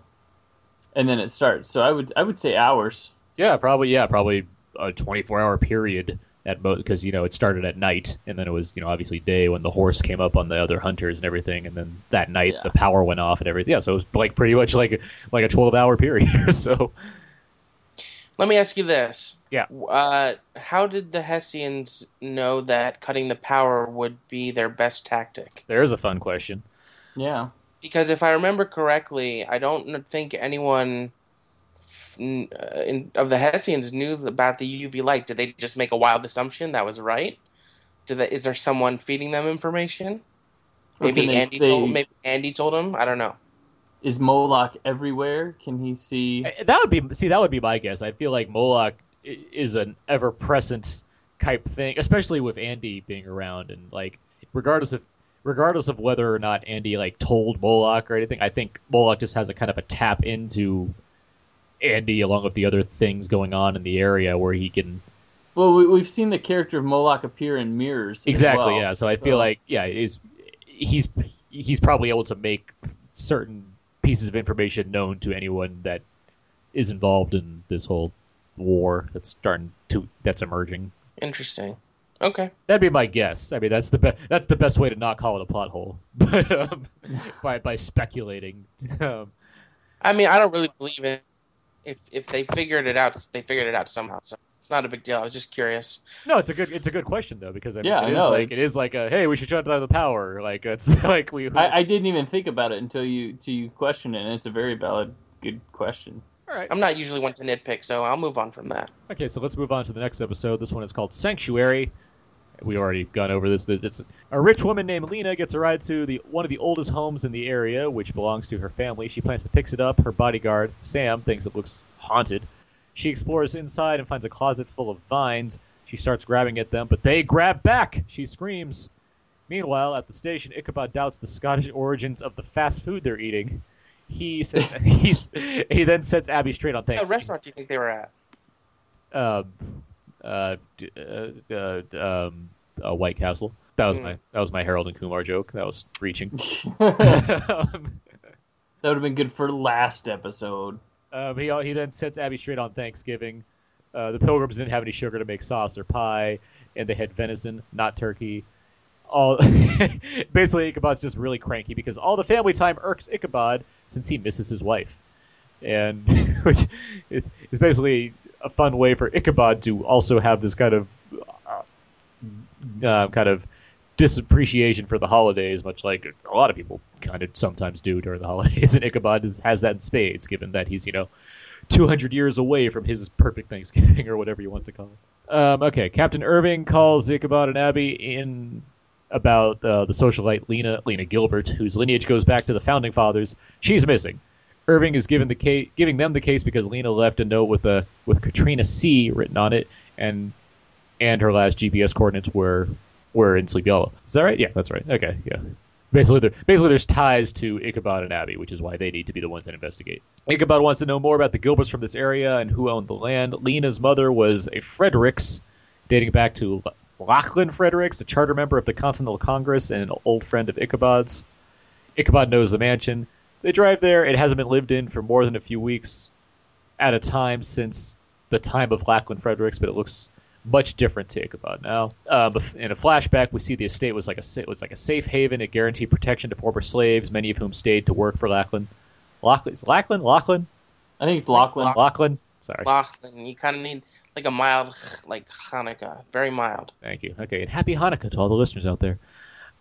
and then it starts. So I would I would say hours. Yeah, probably. Yeah, probably a 24-hour period at most because you know it started at night and then it was you know obviously day when the horse came up on the other hunters and everything and then that night Yeah. the power went off and everything. Yeah, so it was like pretty much like a, like a 12-hour period or so. Let me ask you this. Yeah. Uh, how did the Hessians know that cutting the power would be their best tactic? There is a fun question. Yeah. Because if I remember correctly, I don't think anyone n- in, of the Hessians knew about the UV light. Did they just make a wild assumption that was right? Did they, is there someone feeding them information? Maybe can Andy stay- told. Maybe Andy told him. I don't know. Is Moloch everywhere? Can he see? Uh, That would be see that would be my guess. I feel like Moloch is an ever present type thing, especially with Andy being around and like regardless of regardless of whether or not Andy like told Moloch or anything. I think Moloch just has a kind of a tap into Andy along with the other things going on in the area where he can Well, we, we've seen the character of Moloch appear in mirrors. Exactly. well, yeah. So I feel like yeah, is he's he's probably able to make certain pieces of information known to anyone that is involved in this whole war that's starting to that's emerging. Interesting. Okay. That'd be my guess. I mean, that's the be- that's the best way to not call it a plot hole, but um, by by speculating. Um, I mean, I don't really believe it. If if they figured it out, they figured it out somehow. So it's not a big deal. I was just curious. no, it's a good it's a good question though because I mean, Yeah, it I is know. like it is like a hey we should shut down the power like it's like we I, I didn't even think about it until you until you questioned it, and it's a very valid, good question. all right I'm not usually one to nitpick, so I'll move on from that. Okay, so let's move on to the next episode. This one is called Sanctuary. We already gone over this. It's a rich woman named Lena gets a ride to the one of the oldest homes in the area, which belongs to her family. She plans to fix it up. Her bodyguard Sam thinks it looks haunted. She explores inside and finds a closet full of vines. She starts grabbing at them, but they grab back. She screams. Meanwhile, at the station, Ichabod doubts the Scottish origins of the fast food they're eating. He says he's, he then sets Abby straight on What things. restaurant do you think they were at? uh, uh, uh, um, uh, White Castle. That was Hmm. my that was my Harold and Kumar joke. That was reaching. that would have been good for last episode. um, he he then sets Abby straight on Thanksgiving. Uh, the Pilgrims didn't have any sugar to make sauce or pie, and they had venison, not turkey. All basically, Ichabod's just really cranky because all the family time irks Ichabod since he misses his wife, and which is, is basically a fun way for Ichabod to also have this kind of uh, uh, kind of disappreciation for the holidays, much like a lot of people kind of sometimes do during the holidays. And Ichabod is, has that in spades, given that he's you know 200 years away from his perfect Thanksgiving or whatever you want to call it. Um, okay, Captain Irving calls Ichabod and Abby in about uh, the socialite Lena Lena Gilbert, whose lineage goes back to the founding fathers. She's missing. Irving is given the case, giving them the case because Lena left a note with a with Katrina C written on it, and and her last GPS coordinates were were in Sleepy Hollow. Is that right? Yeah, that's right. Okay, yeah. Basically, there, basically, there's ties to Ichabod and Abby, which is why they need to be the ones that investigate. Ichabod wants to know more about the Gilberts from this area and who owned the land. Lena's mother was a Fredericks, dating back to Lachlan Fredericks, a charter member of the Continental Congress and an old friend of Ichabod's. Ichabod knows the mansion. They drive there. It hasn't been lived in for more than a few weeks at a time since the time of Lachlan Fredericks, but it looks much different to Ichabod now. Uh, in a flashback, we see the estate was like a sa- was like a safe haven. It guaranteed protection to former slaves, many of whom stayed to work for Lachlan. Lachlan, is it Lachlan, Lachlan, I think it's Lachlan. Lach- Lachlan. Sorry, Lachlan. You kind of need like a mild, like Hanukkah, very mild. thank you. Okay, and happy Hanukkah to all the listeners out there.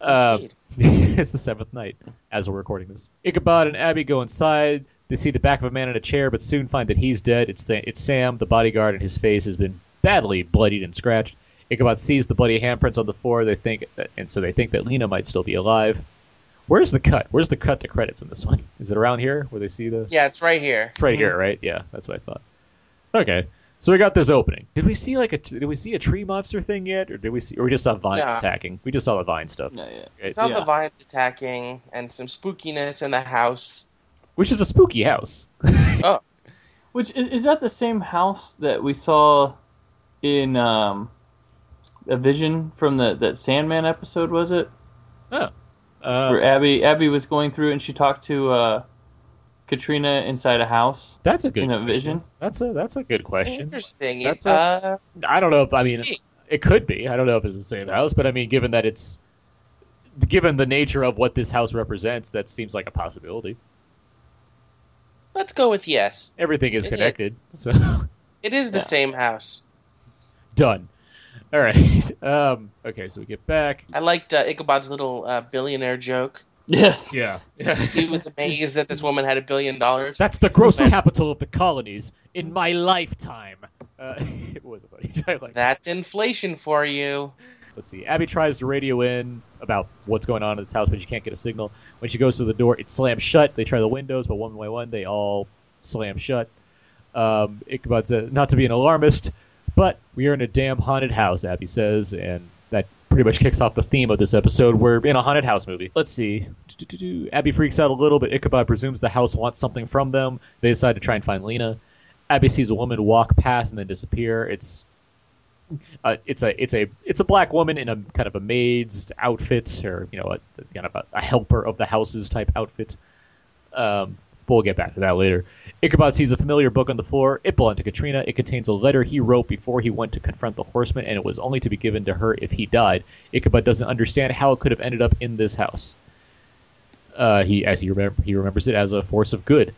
Uh, it's the seventh night as we're recording this. Ichabod and Abby go inside. They see the back of a man in a chair, but soon find that he's dead. It's the, it's Sam, the bodyguard, and his face has been badly bloodied and scratched. Ichabod sees the bloody handprints on the floor. They think, that, and so they think that Lena might still be alive. Where's the cut? Where's the cut to credits in this one? Is it around here where they see the? Yeah, it's right here. It's right here, right? Yeah, that's what I thought. Okay, so we got this opening. Did we see like a did we see a tree monster thing yet, or did we see, or we just saw vines No. attacking? We just saw the vine stuff, Yeah, yeah. right? Saw Yeah. the vines attacking and some spookiness in the house. which is a spooky house. Oh, Which is, is that the same house that we saw in um, a vision from the that Sandman episode? Was it oh, where uh, Abby Abby was going through and she talked to uh, Katrina inside a house? that's a good in a question. vision? That's a that's a good question. interesting. That's It, a- uh, I don't know if I mean it could be. I don't know if it's the same house, but I mean, given that it's given the nature of what this house represents, that seems like a possibility. let's go with yes. Everything is It is. connected, so It is the Yeah. same house. done. All right. Um, okay, so we get back. I liked uh, Ichabod's little uh, billionaire joke. Yes. Yeah. He was amazed that this woman had a billion dollars. That's the gross capital of the colonies in my lifetime. Uh, it was a funny. I That's inflation for you. Let's see. Abby tries to radio in about what's going on in this house, but she can't get a signal. When she goes to the door, it slams shut. They try the windows, but one by one, they all slam shut. Um, Ichabod says, not to be an alarmist, but we are in a damn haunted house, Abby says, and that pretty much kicks off the theme of this episode. We're in a haunted house movie. Let's see. Abby freaks out a little, but Ichabod presumes the house wants something from them. They decide to try and find Lena. Abby sees a woman walk past and then disappear. It's uh, it's a it's a it's a black woman in a kind of a maid's outfit or you know a kind of a, a helper of the houses type outfit. Um, we'll get back to that later. Ichabod sees a familiar book on the floor. It belonged to Katrina. It contains a letter he wrote before he went to confront the horseman, and it was only to be given to her if he died. Ichabod doesn't understand how it could have ended up in this house. Uh, he, as he remember, he remembers it as a force of good.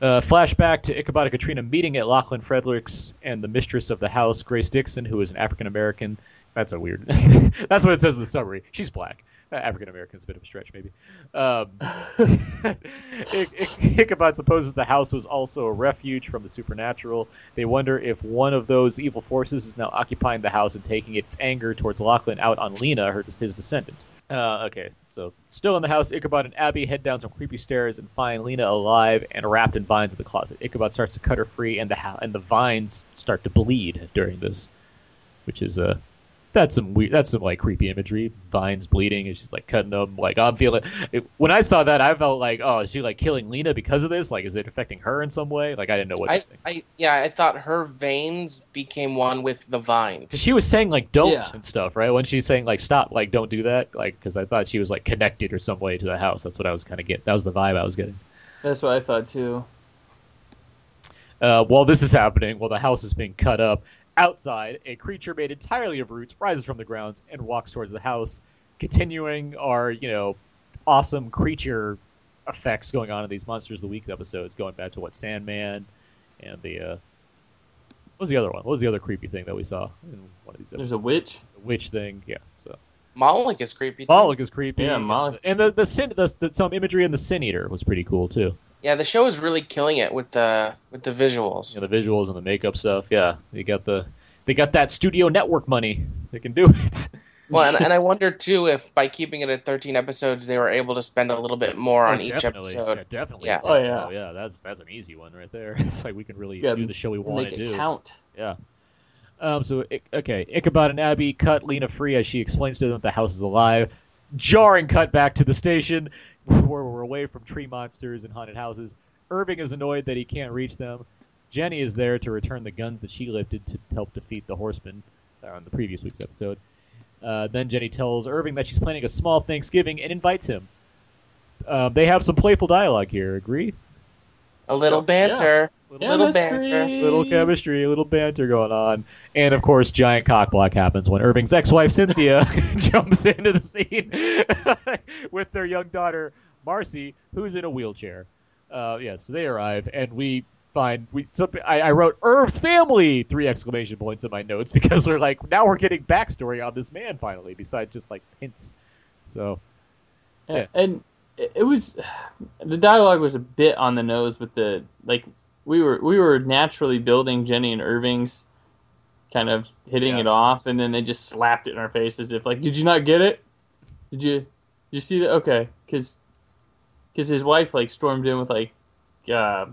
Uh, flashback to Ichabod and Katrina meeting at Lachlan Fredericks and the mistress of the house, Grace Dixon, who is an African American. That's a weird. that's what it says in the summary. She's black. Uh, African American's a bit of a stretch, maybe. Um, Ich- Ich- Ichabod supposes the house was also a refuge from the supernatural. They wonder if one of those evil forces is now occupying the house and taking its anger towards Lachlan out on Lena, her, his descendant. Uh, okay, so still in the house, Ichabod and Abby head down some creepy stairs and find Lena alive and wrapped in vines in the closet. Ichabod starts to cut her free, and the and the vines start to bleed during this, which is uh, that's some weird, that's some like creepy imagery. Vines bleeding, and she's like cutting them. Like I'm feeling. It, when I saw that, I felt like, oh, is she like killing Lena because of this? Like, is it affecting her in some way? Like, I didn't know what to I, think. I yeah, I thought her veins became one with the vine. Because she was saying like don't Yeah. and stuff, right? When she's saying like stop, like don't do that, like because I thought she was like connected or some way to the house. That's what I was kind of getting. That was the vibe I was getting. That's what I thought too. Uh, while this is happening, while the house is being cut up, outside a creature made entirely of roots rises from the ground and walks towards the house, continuing our you know awesome creature effects going on in these monsters of the week episodes, going back to what Sandman and the uh, what was the other one? What was the other creepy thing that we saw in one of these episodes? There's a witch. The witch thing, yeah. So Moloch is creepy. Too. Moloch is creepy. Yeah, Moloch. And the the sin the, the some imagery in the Sin Eater was pretty cool too. Yeah, the show is really killing it with the with the visuals. You know, the visuals and the makeup stuff. Yeah, they got the they got that studio network money. They can do it. Well, and, and I wonder too if by keeping it at 13 episodes, they were able to spend a little bit more oh, on Oh, each episode. Yeah, definitely. Yeah. Oh, yeah. Oh yeah, that's that's an easy one right there. It's like we can really Yeah, do the show we want Make to it do. count. Yeah. Um. So okay, Ichabod and Abby cut Lena free as she explains to them that the house is alive. Jarring cut back to the station where we're away from tree monsters and haunted houses. Irving is annoyed that he can't reach them. Jenny is there to return the guns that she lifted to help defeat the horsemen uh, on the previous week's episode. Uh, then Jenny tells Irving that she's planning a small Thanksgiving and invites him. Uh, they have some playful dialogue here. Agree? A little banter. Little Chemistry. banter. little chemistry, a little banter going on, and of course, giant cock block happens when Irving's ex-wife Cynthia jumps into the scene with their young daughter Macy, who's in a wheelchair. Uh, yeah, so they arrive, and we find we. So I, I wrote Irv's family three exclamation points in my notes because we're like now we're getting backstory on this man finally, besides just like hints. So Yeah. And it it was the dialogue was a bit on the nose with the like we were we were naturally building Jenny and Irving's kind of hitting Yeah. it off, and then they just slapped it in our face as if like, did you not get it? Did you did you see that? Okay, because his wife like stormed in with like, uh,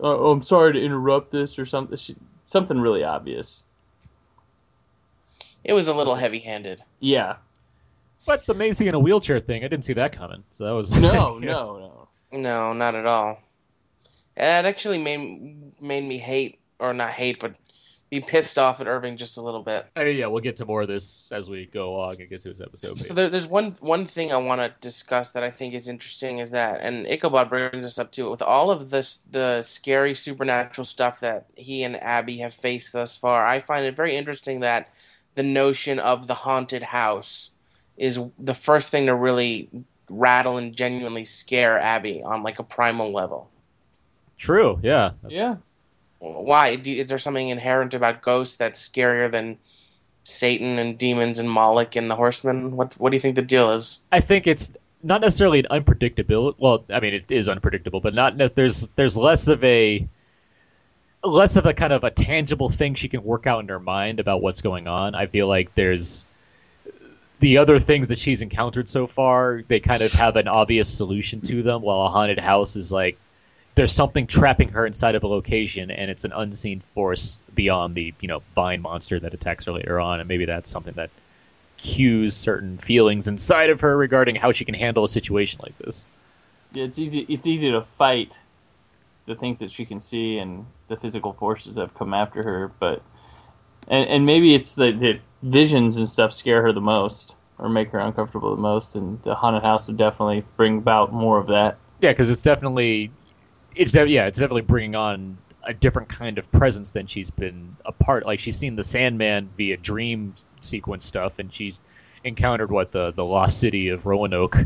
oh, I'm sorry to interrupt this or something. She, something really obvious. It was a little heavy-handed. Yeah. But the Macy in a wheelchair thing, I didn't see that coming. So that was No, Yeah. no, no. No, not at all. It actually made made me hate, or not hate, but be pissed off at Irving just a little bit. I mean, yeah, we'll get to more of this as we go along and get to this episode. So there, there's one one thing I want to discuss that I think is interesting is that, and Ichabod brings us up to it with all of this the scary supernatural stuff that he and Abby have faced thus far. I find it very interesting that the notion of the haunted house is the first thing to really rattle and genuinely scare Abby on like a primal level. True, yeah. That's- Yeah. Why? Is there something inherent about ghosts that's scarier than Satan and demons and Moloch and the Horsemen? What What do you think the deal is? I think it's not necessarily an unpredictable. Well, I mean, it is unpredictable, but not ne- there's there's less of a less of a kind of a tangible thing she can work out in her mind about what's going on. I feel like there's the other things that she's encountered so far. They kind of have an obvious solution to them, while a haunted house is like there's something trapping her inside of a location, and it's an unseen force beyond the you know vine monster that attacks her later on, and maybe that's something that cues certain feelings inside of her regarding how she can handle a situation like this. Yeah, it's easy. It's easy to fight the things that she can see and the physical forces that have come after her. But and and maybe it's the, the visions and stuff scare her the most or make her uncomfortable the most, and the haunted house would definitely bring about more of that. Yeah, because it's definitely, it's de- yeah, it's definitely bringing on a different kind of presence than she's been a part. Like she's seen the Sandman via dream sequence stuff, and she's encountered what the the lost city of Roanoke,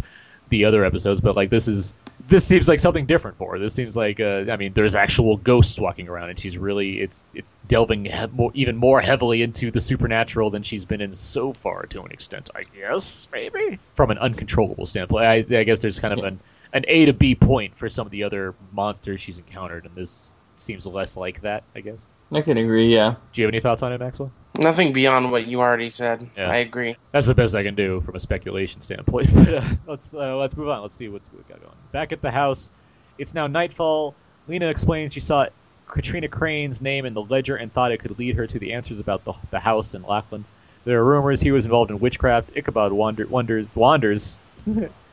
the other episodes. But like this is this seems like something different for her. This seems like uh, I mean, there's actual ghosts walking around, and she's really it's it's delving he- more, even more heavily into the supernatural than she's been in so far to an extent. I guess maybe from an uncontrollable standpoint. I, I guess there's kind of an an A to B point for some of the other monsters she's encountered, and this seems less like that. I guess. I can agree. Yeah. Do you have any thoughts on it, Maxwell? Nothing beyond what you already said. Yeah. I agree. That's the best I can do from a speculation standpoint. But uh, let's uh, let's move on. Let's see what's what we got going. Back at the house, it's now nightfall. Lena explains she saw Katrina Crane's name in the ledger and thought it could lead her to the answers about the, the house in Lachlan. There are rumors he was involved in witchcraft. Ichabod wander, wonders wanders.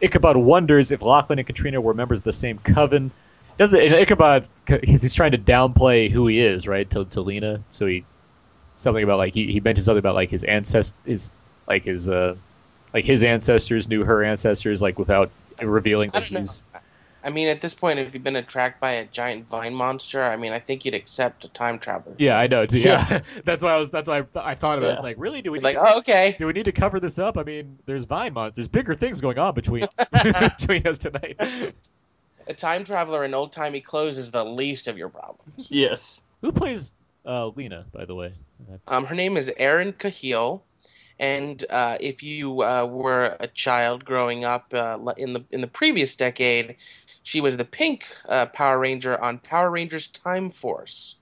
Ichabod wonders if Lachlan and Katrina were members of the same coven. Does it? Ichabod, he's, he's trying to downplay who he is, right, to, to Lena. So he something about like he, he mentioned something about like his ancest his like his uh like his ancestors knew her ancestors like without revealing that don't know. He's I mean, at this point, if you've been attacked by a giant vine monster, I mean, I think you'd accept a time traveler. yeah I know too, yeah that's why I was that's why I, th- I thought about it. It's Yeah. like really do we need like, to, oh, okay. do we need to cover this up I mean there's vine mon- there's bigger things going on between between us tonight A time traveler in old timey clothes is the least of your problems. Yes. who plays uh, Lena by the way Um, her name is Erin Cahill, and uh, if you uh, were a child growing up uh, in the in the previous decade, she was the pink uh, Power Ranger on Power Rangers Time Force.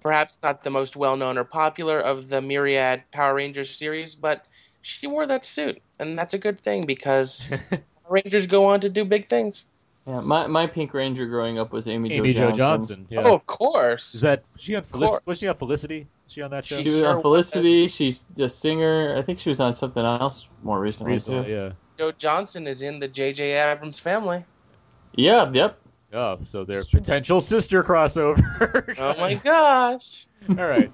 Perhaps not the most well known or popular of the myriad Power Rangers series, but she wore that suit, and that's a good thing because Power Rangers go on to do big things. Yeah. My my Pink Ranger growing up was Amy, Amy Jo Jo Johnson yeah Oh, of course. is that she on Felic- was she on Felicity was she on that show She was Sure on was. Felicity. She's a singer. I think she was on something else more recently. recently too. yeah Jo Johnson is in the J.J. Abrams family. Yeah. Yep. Oh, so they're potential sister crossover. Oh my gosh. All right.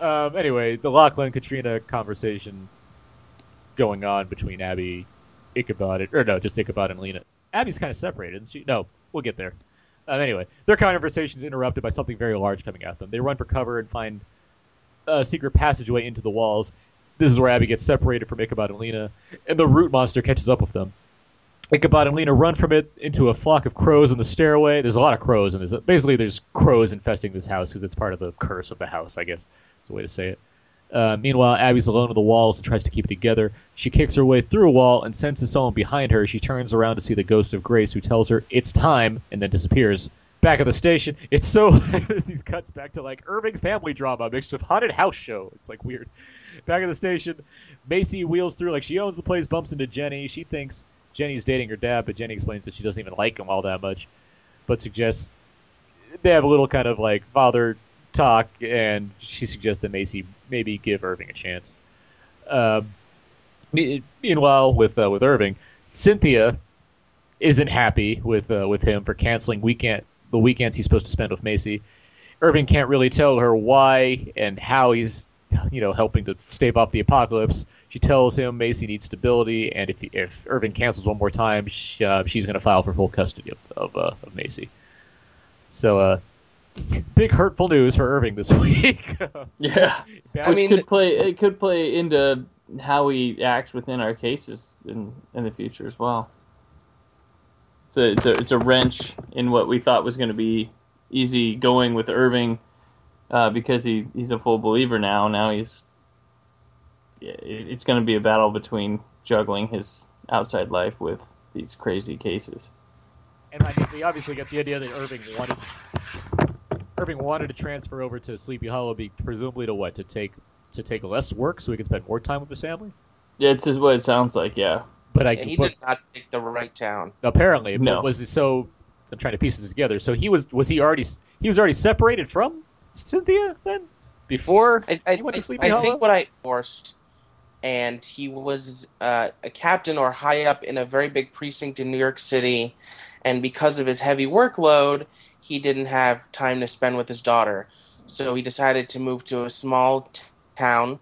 Um, anyway, the Lachlan Katrina conversation going on between Abby, Ichabod, or no, just Ichabod and Lena. Abby's kind of separated. She? No, we'll get there. Um, anyway, their conversation is interrupted by something very large coming at them. They run for cover and find a secret passageway into the walls. This is where Abby gets separated from Ichabod and Lena, and the root monster catches up with them. Ichabod and Lena run from it into a flock of crows in the stairway. There's a lot of crows in this. Basically, there's crows infesting this house because it's part of the curse of the house, I guess. It's a way to say it. Uh, meanwhile, Abby's alone on the walls and tries to keep it together. She kicks her way through a wall and senses someone behind her. She turns around to see the ghost of Grace, who tells her it's time, and then disappears. Back at the station, it's so there's these cuts back to like Irving's family drama mixed with haunted house show. It's like weird. Back at the station, Macy wheels through like she owns the place, bumps into Jenny. She thinks Jenny's dating her dad, but Jenny explains that she doesn't even like him all that much, but suggests they have a little kind of like father talk, and she suggests that Macy maybe give Irving a chance. Me- meanwhile, with uh, with Irving, Cynthia isn't happy with uh, with him for canceling weekend the weekends he's supposed to spend with Macy. Irving can't really tell her why and how he's you know helping to stave off the apocalypse. She tells him Macy needs stability, and if if Irving cancels one more time, she, uh, she's going to file for full custody of of, uh, of Macy. So, uh, big hurtful news for Irving this week. Yeah. Which mean, could play it could play into how he acts within our cases in in the future as well. It's a it's a it's a wrench in what we thought was going to be easy going with Irving, uh, because he he's a full believer now. Now he's it's going to be a battle between juggling his outside life with these crazy cases. and I mean, we obviously get the idea that Irving wanted Irving wanted to transfer over to Sleepy Hollow, be presumably to what to take to take less work so he could spend more time with his family. Yeah, it's just what it sounds like. Yeah. But I Yeah, he but did not pick the right town. apparently, No. but was it so? I'm trying to piece this together. So he was was he already he was already separated from Cynthia then before I, I, went to I- Sleepy I Hollow. think what I forced, and he was uh, a captain or high up in a very big precinct in New York City, and because of his heavy workload, he didn't have time to spend with his daughter. so he decided to move to a small t- town,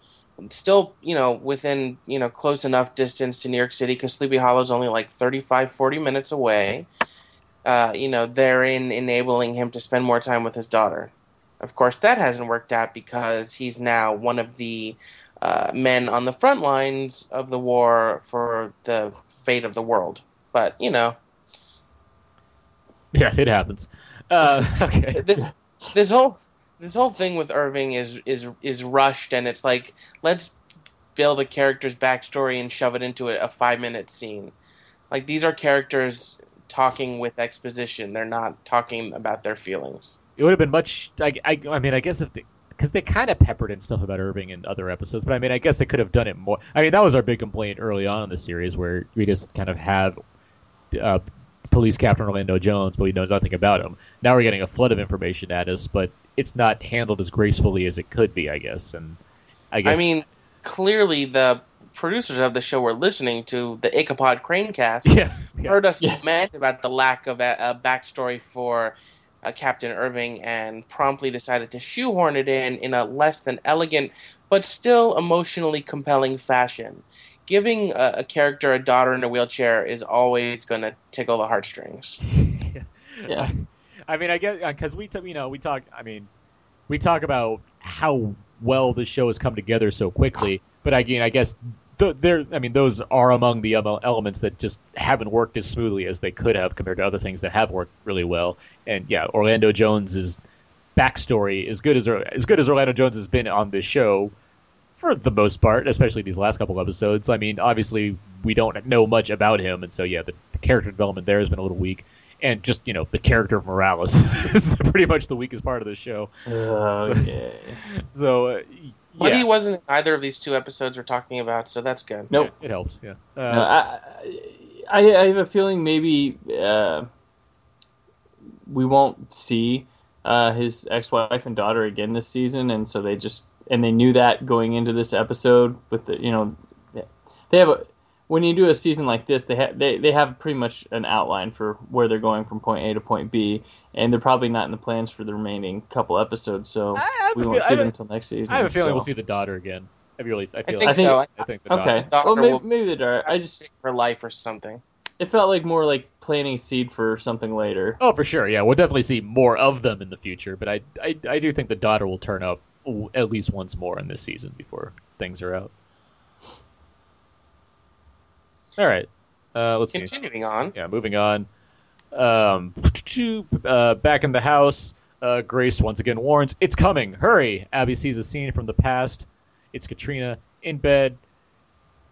still you know within you know close enough distance to New York City because Sleepy Hollow is only like 35, 40 minutes away. Uh, you know, therein enabling him to spend more time with his daughter. Of course, that hasn't worked out because he's now one of the uh, men on the front lines of the war for the fate of the world. But you know, Yeah, it happens. Uh, okay. this this whole this whole thing with Irving is is is rushed, and it's like let's build a character's backstory and shove it into a, a five minute scene. Like these are characters talking with exposition; they're not talking about their feelings. It would have been much. I, I, I mean, I guess if because they, kind of peppered in stuff about Irving in other episodes, but I mean, I guess they could have done it more. I mean, that was our big complaint early on in the series, where we just kind of have uh, police captain Orlando Jones, but we know nothing about him. Now we're getting a flood of information at us, but it's not handled as gracefully as it could be, I guess. And I guess I mean, clearly the producers of the show were listening to the Ichabod Crane cast. yeah, yeah. heard us lament about the lack of a, a backstory for uh, Captain Irving and promptly decided to shoehorn it in in a less than elegant but still emotionally compelling fashion. Giving a, a character a daughter in a wheelchair is always going to tickle the heartstrings. Yeah. I mean, I guess because we, t- you know, we talk. I mean, we talk about how well the show has come together so quickly. But again, I guess th- there. I mean, those are among the elements that just haven't worked as smoothly as they could have compared to other things that have worked really well. And yeah, Orlando Jones's backstory as good as as good as Orlando Jones has been on this show for the most part, especially these last couple episodes. I mean, obviously we don't know much about him, and so yeah, the, the character development there has been a little weak. And just you know, the character of Morales is pretty much the weakest part of the show. Oh, So- yeah. So uh, But yeah, he wasn't in either of these two episodes we're talking about, so that's good. Nope. it helps. Yeah. Uh, No, I, I, I have a feeling maybe uh, we won't see uh, his ex-wife and daughter again this season, and so they just and they knew that going into this episode. With the you know, they have a when you do a season like this, they have they, they have pretty much an outline for where they're going from point A to point B, and they're probably not in the plans for the remaining couple episodes. So I have we won't feel- see them until next season. I have a feeling so. we'll see the daughter again. I really, I I think like, so. I think the daughter. Okay, daughter well maybe, will- maybe the daughter. I just her life or something. it felt like more like planting seed for something later. Oh, for sure. Yeah, we'll definitely see more of them in the future. But I, I, I do think the daughter will turn up at least once more in this season before things are out. All right. Uh, let's see. Continuing on. Yeah, moving on. Um, uh, back in the house, uh, Grace once again warns, "It's coming! Hurry!" Abby sees a scene from the past. It's Katrina in bed,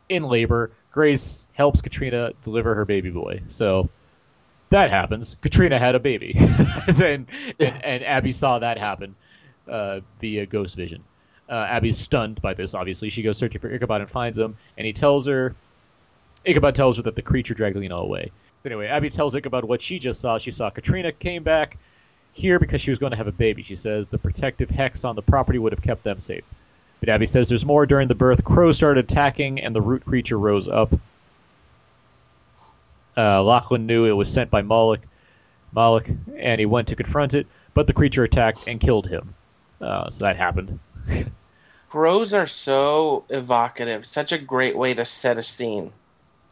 in labor. Grace helps Katrina deliver her baby boy. So that happens. Katrina had a baby, and, and and Abby saw that happen uh, via ghost vision. Uh, Abby's stunned by this. Obviously, she goes searching for Ichabod and finds him, and he tells her Ichabod tells her that the creature dragged Lena away. So anyway, Abby tells Ichabod what she just saw. She saw Katrina came back here because she was going to have a baby. She says the protective hex on the property would have kept them safe. But Abby says there's more during the birth. Crows started attacking, and the root creature rose up. Uh, Lachlan knew it was sent by Moloch, Moloch, and he went to confront it, but the creature attacked and killed him. Uh, so that happened. Crows are so evocative. Such a great way to set a scene.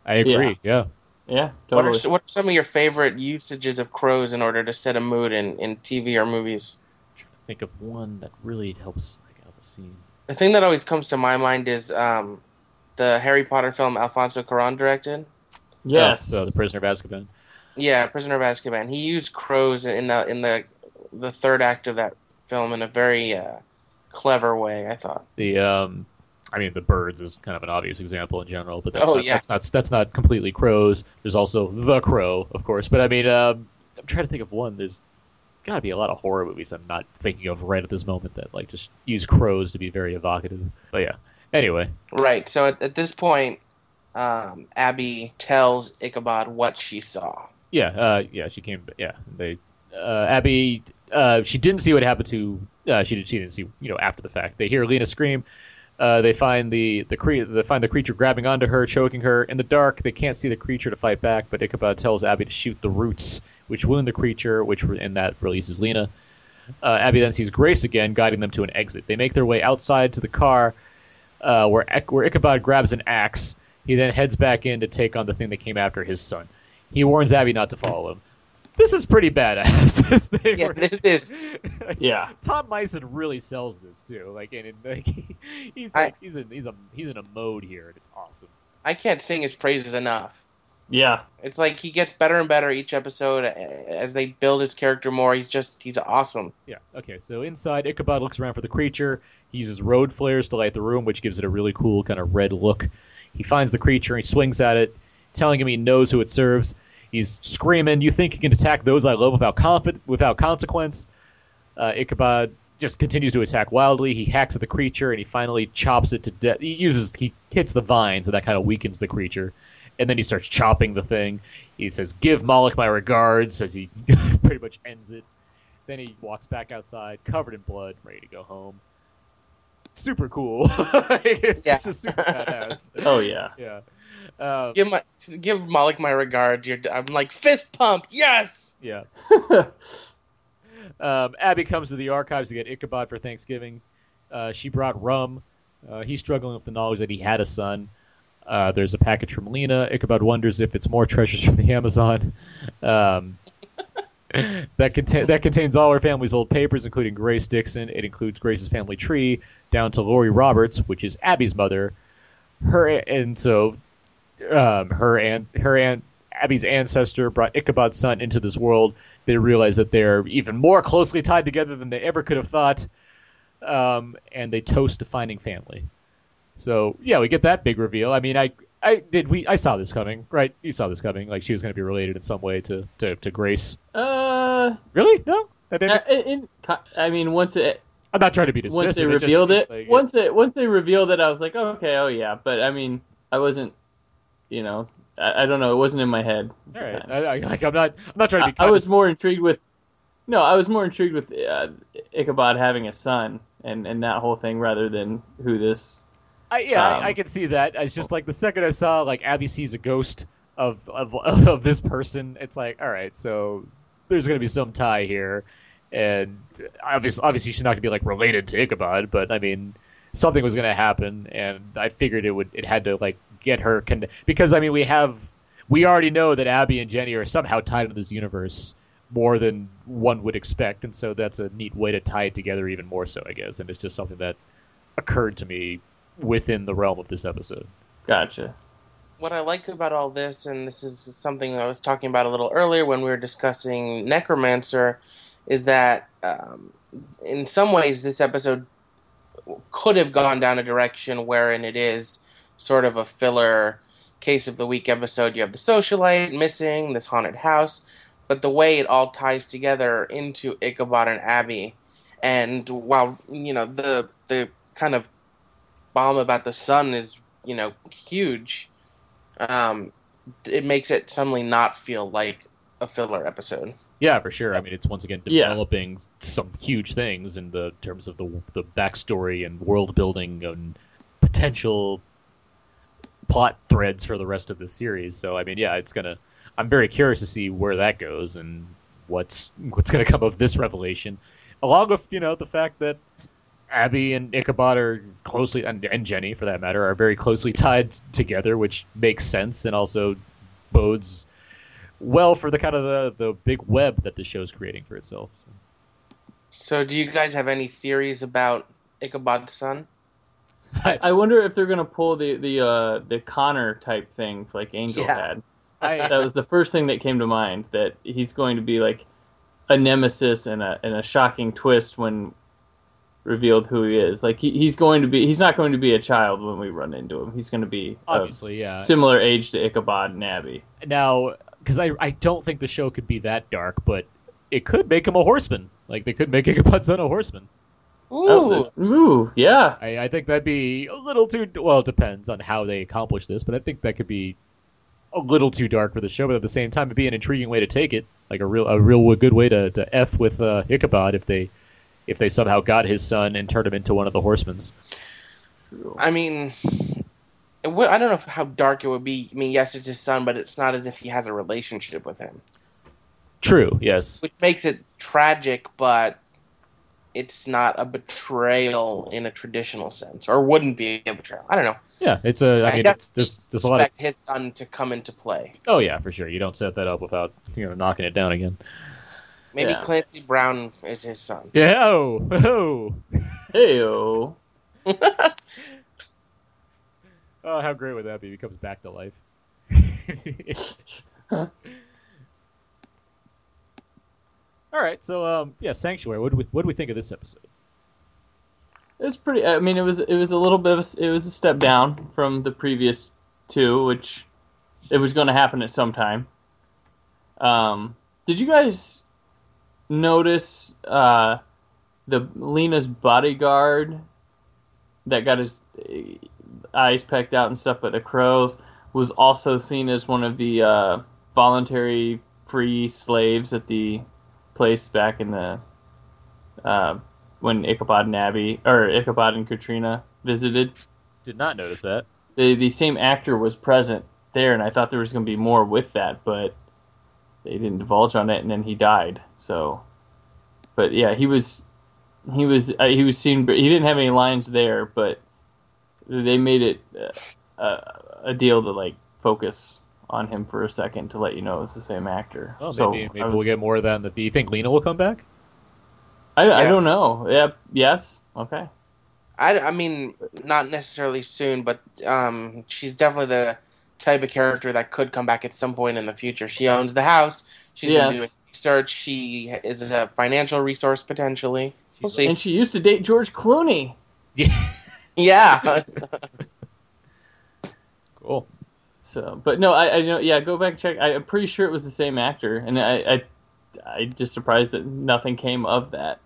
I agree. Yeah. Yeah, What totally. are what are some of your favorite usages of crows in order to set a mood in, in TV or movies? I'm Trying to think of one that really helps like out the scene. The thing that always comes to my mind is um, the Harry Potter film Alfonso Cuarón directed. yes. Oh, so the prisoner of Azkaban. Yeah, Prisoner of Azkaban. He used crows in the in the the third act of that film in a very uh, clever way. I thought. The um, I mean, the birds is kind of an obvious example in general, but that's Oh, not, yeah. that's not that's not completely crows. There's also the crow, of course. But I mean, um, I'm trying to think of one. There's got to be a lot of horror movies I'm not thinking of right at this moment that like just use crows to be very evocative. But yeah. Anyway, Right. So at, at this point, um, Abby tells Ichabod what she saw. yeah, uh, yeah, she came. Yeah, they uh, Abby. Uh, she didn't see what happened to. Uh, she did. She didn't see. You know, after the fact, they hear Lena scream. Uh, they find the the cre- they find the creature grabbing onto her, choking her. In the dark, they can't see the creature to fight back, but Ichabod tells Abby to shoot the roots, which wound the creature, which re- and that releases Lena. Uh, Abby then sees Grace again, guiding them to an exit. They make their way outside to the car, uh, where where Ichabod grabs an axe. He then heads back in to take on the thing that came after his son. He warns Abby not to follow him. This is pretty badass. this thing Yeah, where- this is. Yeah. Tom Mison really sells this too. Like, and it, like he, he's I- he's in he's a he's in a mode here, and it's awesome. I can't sing his praises enough. Yeah. It's like he gets better and better each episode as they build his character more. He's just he's awesome. Yeah. Okay. So inside, Ichabod looks around for the creature. He uses road flares to light the room, which gives it a really cool kind of red look. He finds the creature and he swings at it, telling him he knows who it serves. He's screaming, "You think you can attack those I love without confi- without consequence?" Uh, Ichabod just continues to attack wildly. He hacks at the creature and he finally chops it to death. He uses he hits the vines and that kind of weakens the creature. And then he starts chopping the thing. He says, "Give Moloch my regards," as he pretty much ends it. Then he walks back outside, covered in blood, ready to go home. Super cool. it's Yeah. just super badass. Oh yeah. Yeah. Um, Give my give Moloch my regards. You're, I'm like fist pump. Yes. yeah. Um, Abby comes to the archives to get Ichabod for Thanksgiving. Uh, she brought rum. Uh, he's struggling with the knowledge that he had a son. Uh, there's a package from Lena. Ichabod wonders if it's more treasures from the Amazon. Um, that, contain, that contains all her family's old papers, including Grace Dixon. It includes Grace's family tree down to Lori Roberts, which is Abby's mother. Her and so um, her and her aunt Abby's ancestor brought Ichabod's son into this world. They realize that they're even more closely tied together than they ever could have thought, um, and they toast to finding family. So yeah, we get that big reveal. I mean, I I did we I saw this coming, right? You saw this coming, like she was going to be related in some way to to, to Grace. Uh, Really? No, that didn't. uh, in, I mean, once it I'm not trying to be dismissive. once they just revealed seemed it, like once it once they revealed it, I was like, oh, okay, oh yeah. But I mean, I wasn't, you know, I, I don't know, it wasn't in my head. All right. I, I, like I'm not I'm not trying to be. I was more intrigued with, no, I was more intrigued with uh, Ichabod having a son and and that whole thing rather than who this. I, yeah, Um, I, I can see that. It's just like the second I saw like Abby sees a ghost of of, of this person, it's like, all right, so there's gonna be some tie here, and obviously, obviously she's not gonna be like related to Ichabod, but I mean, something was gonna happen, and I figured it would it had to like get her con- because I mean we have we already know that Abby and Jenny are somehow tied to this universe more than one would expect, and so that's a neat way to tie it together even more so, I guess, and it's just something that occurred to me within the realm of this episode. Gotcha. What I like about all this, and this is something I was talking about a little earlier when we were discussing Necromancer, is that um, in some ways this episode could have gone down a direction wherein it is sort of a filler case of the week episode. You have the socialite missing, this haunted house, but the way it all ties together into Ichabod and Abby, and while you know the the kind of bomb about the son is you know huge, um, it makes it suddenly not feel like a filler episode. Yeah, for sure. I mean, it's once again Yeah. developing some huge things in the terms of the the backstory and world building and potential plot threads for the rest of the series. So, I mean, yeah, it's gonna. I'm very curious to see where that goes and what's what's gonna come of this revelation, along with you know the fact that Abby and Ichabod are closely, and, and Jenny for that matter, are very closely tied together, which makes sense and also bodes well for the kind of the, the big web that the show's creating for itself. So. So, do you guys have any theories about Ichabod's son? I wonder if they're gonna pull the the uh, the Connor type thing like Angel Yeah. had. I, That was the first thing that came to mind. That he's going to be like a nemesis and a and a shocking twist when revealed who he is. Like he, he's going to be he's not going to be a child when we run into him. He's going to be obviously, yeah. similar age to Ichabod and Abby. now, because I, I don't think the show could be that dark, but it could make him a horseman. Like they could make Ichabod's son a horseman. Ooh, Oh, ooh, yeah. I, I think that'd be a little too. Well, it depends on how they accomplish this, but I think that could be a little too dark for the show. But at the same time, it'd be an intriguing way to take it, like a real a real good way to, to f with uh, Ichabod if they if they somehow got his son and turned him into one of the horsemen's. I mean, it I don't know how dark it would be. I mean, yes, it's his son, but it's not as if he has a relationship with him, True. Yes. which makes it tragic, but it's not a betrayal in a traditional sense, or wouldn't be a betrayal. I don't know. Yeah, it's a. I I mean, it's there's there's a lot of. Expect his son to come into play. Oh yeah, for sure. You don't set that up without you know knocking it down again. Maybe Yeah. Clancy Brown is his son. Yeah. Oh. Oh. Heyo. Oh, how great would that be? If he comes back to life. All right, so um, yeah, Sanctuary. What do we what do we think of this episode? It was pretty. I mean, it was it was a little bit. Of, a- it was a step down from the previous two, which it was going to happen at some time. Um, did you guys notice uh, the Lena's bodyguard that got his uh, eyes pecked out and stuff by the crows was also seen as one of the uh, voluntary free slaves at the place back in the uh, when Ichabod and Abbie or Ichabod and Katrina visited. Did not notice that. The the same actor was present there, and I thought there was going to be more with that, but they didn't divulge on it, and then he died. So, but yeah, he was he was uh, he was seen. But he didn't have any lines there, but they made it uh, a, a deal to like focus on him for a second to let you know it's the same actor. Well, So maybe maybe I we'll get more of that. In the, do you think Lena will come back? I, I don't know. Yeah. Yes. Okay. I, I mean, not necessarily soon, but um, she's definitely the type of character that could come back at some point in the future. She owns the house. She's Yes. been doing research. She is a financial resource potentially. We'll see. And she used to date George Clooney. yeah. Cool. So, but no, I, I know. Yeah, go back and check. I, I'm pretty sure it was the same actor, and I, I, I just surprised that nothing came of that.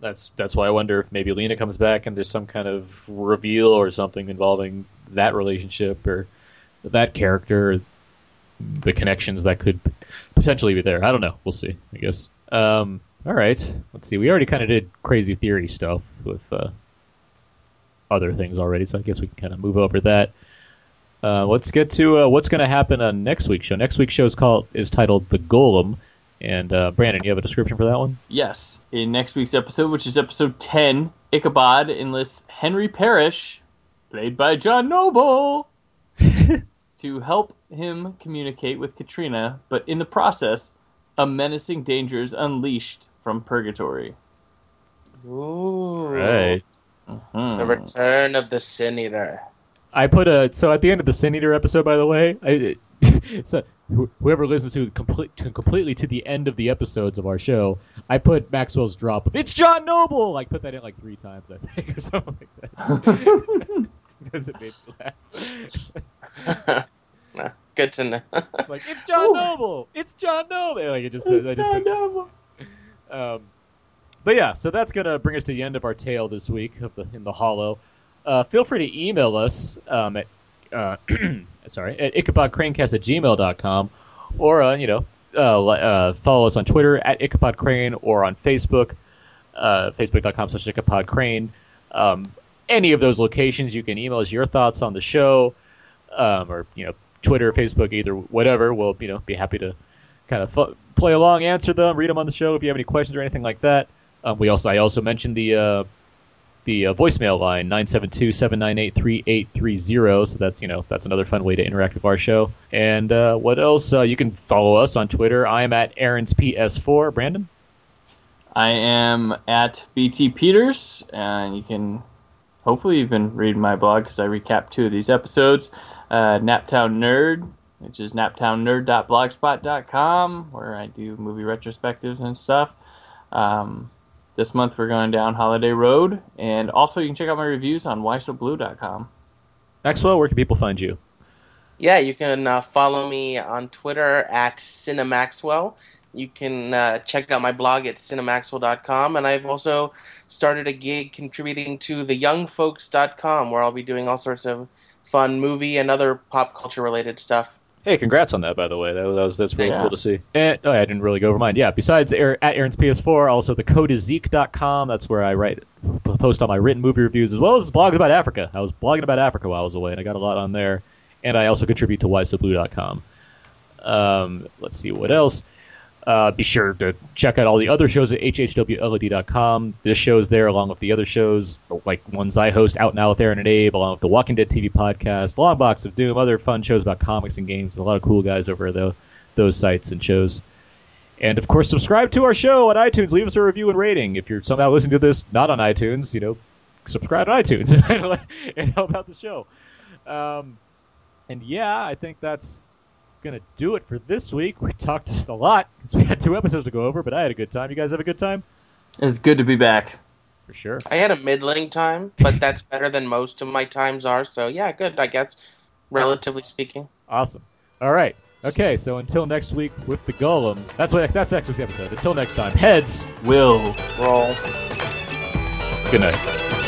That's that's why I wonder if maybe Lena comes back and there's some kind of reveal or something involving that relationship or that character, the connections that could potentially be there. I don't know. We'll see. I guess. Um, all right. Let's see. We already kind of did crazy theory stuff with uh, other things already, so I guess we can kind of move over that. Uh, let's get to uh, what's going to happen on next week's show. Next week's show is called is titled The Golem, and uh, Brandon, you have a description for that one? Yes, in next week's episode, which is episode 10, Ichabod enlists Henry Parrish, played by John Noble, to help him communicate with Katrina, but in the process, a menacing danger is unleashed from purgatory. Ooh. Right. Hmm. The return of the Sin Eater. I put a so at the end of the Sin Eater episode, by the way, I, so whoever listens to, complete, to completely to the end of the episodes of our show, I put Maxwell's drop of "It's John Noble." Like put that in like three times, I think, or something like that. Because it made me laugh. Nah, Good to know. It's like it's John Noble. It's John Noble. Like it just says, I just John put, Noble. Um, but yeah, so that's gonna bring us to the end of our tale this week of the in the Hollow. Uh, feel free to email us um, at uh, sorry at ichabodcranecast at gmail.com or uh, you know uh, uh, follow us on Twitter at ichabodcrane or on Facebook uh, facebook.com slash ichabodcrane. Um, any of those locations, you can email us your thoughts on the show um, or you know Twitter, Facebook, either whatever. We'll you know be happy to kind of play along, answer them, read them on the show if you have any questions or anything like that. Um, we also I also mentioned the the uh, voicemail line 972-798-3830 so that's you know that's another fun way to interact with our show. And uh, what else? Uh, you can follow us on twitter. I am at aaron's ps4 brandon? I am at BT Peters, and you can hopefully you've been reading my blog because I recap two of these episodes. Uh, Naptown Nerd, which is naptownnerd.blogspot.com, where I do movie retrospectives and stuff. Um, this month we're going down Holiday Road, and also you can check out my reviews on whysoblue.com. maxwell where can people find you Yeah, you can uh, follow me on Twitter at Cinemaxwell. You can uh, check out my blog at cinemaxwell.com, and I've also started a gig contributing to theyoungfolks.com, where I'll be doing all sorts of fun movie and other pop culture related stuff. Hey, congrats on that, by the way. That was, that's really Yeah. cool to see. And oh, I didn't really go over mine. Yeah, besides at Aaron's PS4, also the code is Zeke.com. That's where I write, post all my written movie reviews as well as blogs about Africa. I was blogging about Africa while I was away, and I got a lot on there. And I also contribute to WhySoBlue.com. Um, let's see what else. Uh, be sure to check out all the other shows at hhwlod.com. This show's there along with the other shows, like ones I host, Out and Out Aaron and Abe, along with the Walking Dead TV podcast, Long Box of Doom, other fun shows about comics and games, and a lot of cool guys over the, those sites and shows. And of course, subscribe to our show on iTunes. Leave us a review and rating. If you're somehow listening to this not on iTunes, you know, subscribe on iTunes and help out the show. Um, and yeah, I think that's gonna do it for this week. We talked a lot because we had two episodes to go over, but I had a good time. You guys have a good time? It's good to be back. For sure. I had a middling time, but that's better than most of my times are. So yeah, good. I guess, relatively speaking. Awesome. All right. Okay. So until next week with the Golem. That's what. That's next week's episode. Until next time. Heads. Will. Roll. Good night.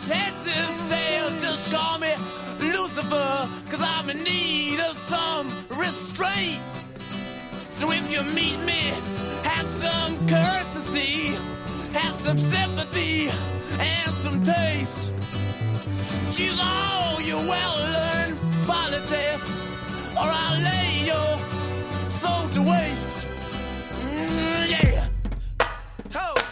his heads, his tails. Just call me Lucifer, cause I'm in need of some restraint. So if you meet me, have some courtesy, have some sympathy, and some taste. Use all your well learned politics, or I'll lay your soul to waste. Mm, yeah. Ho!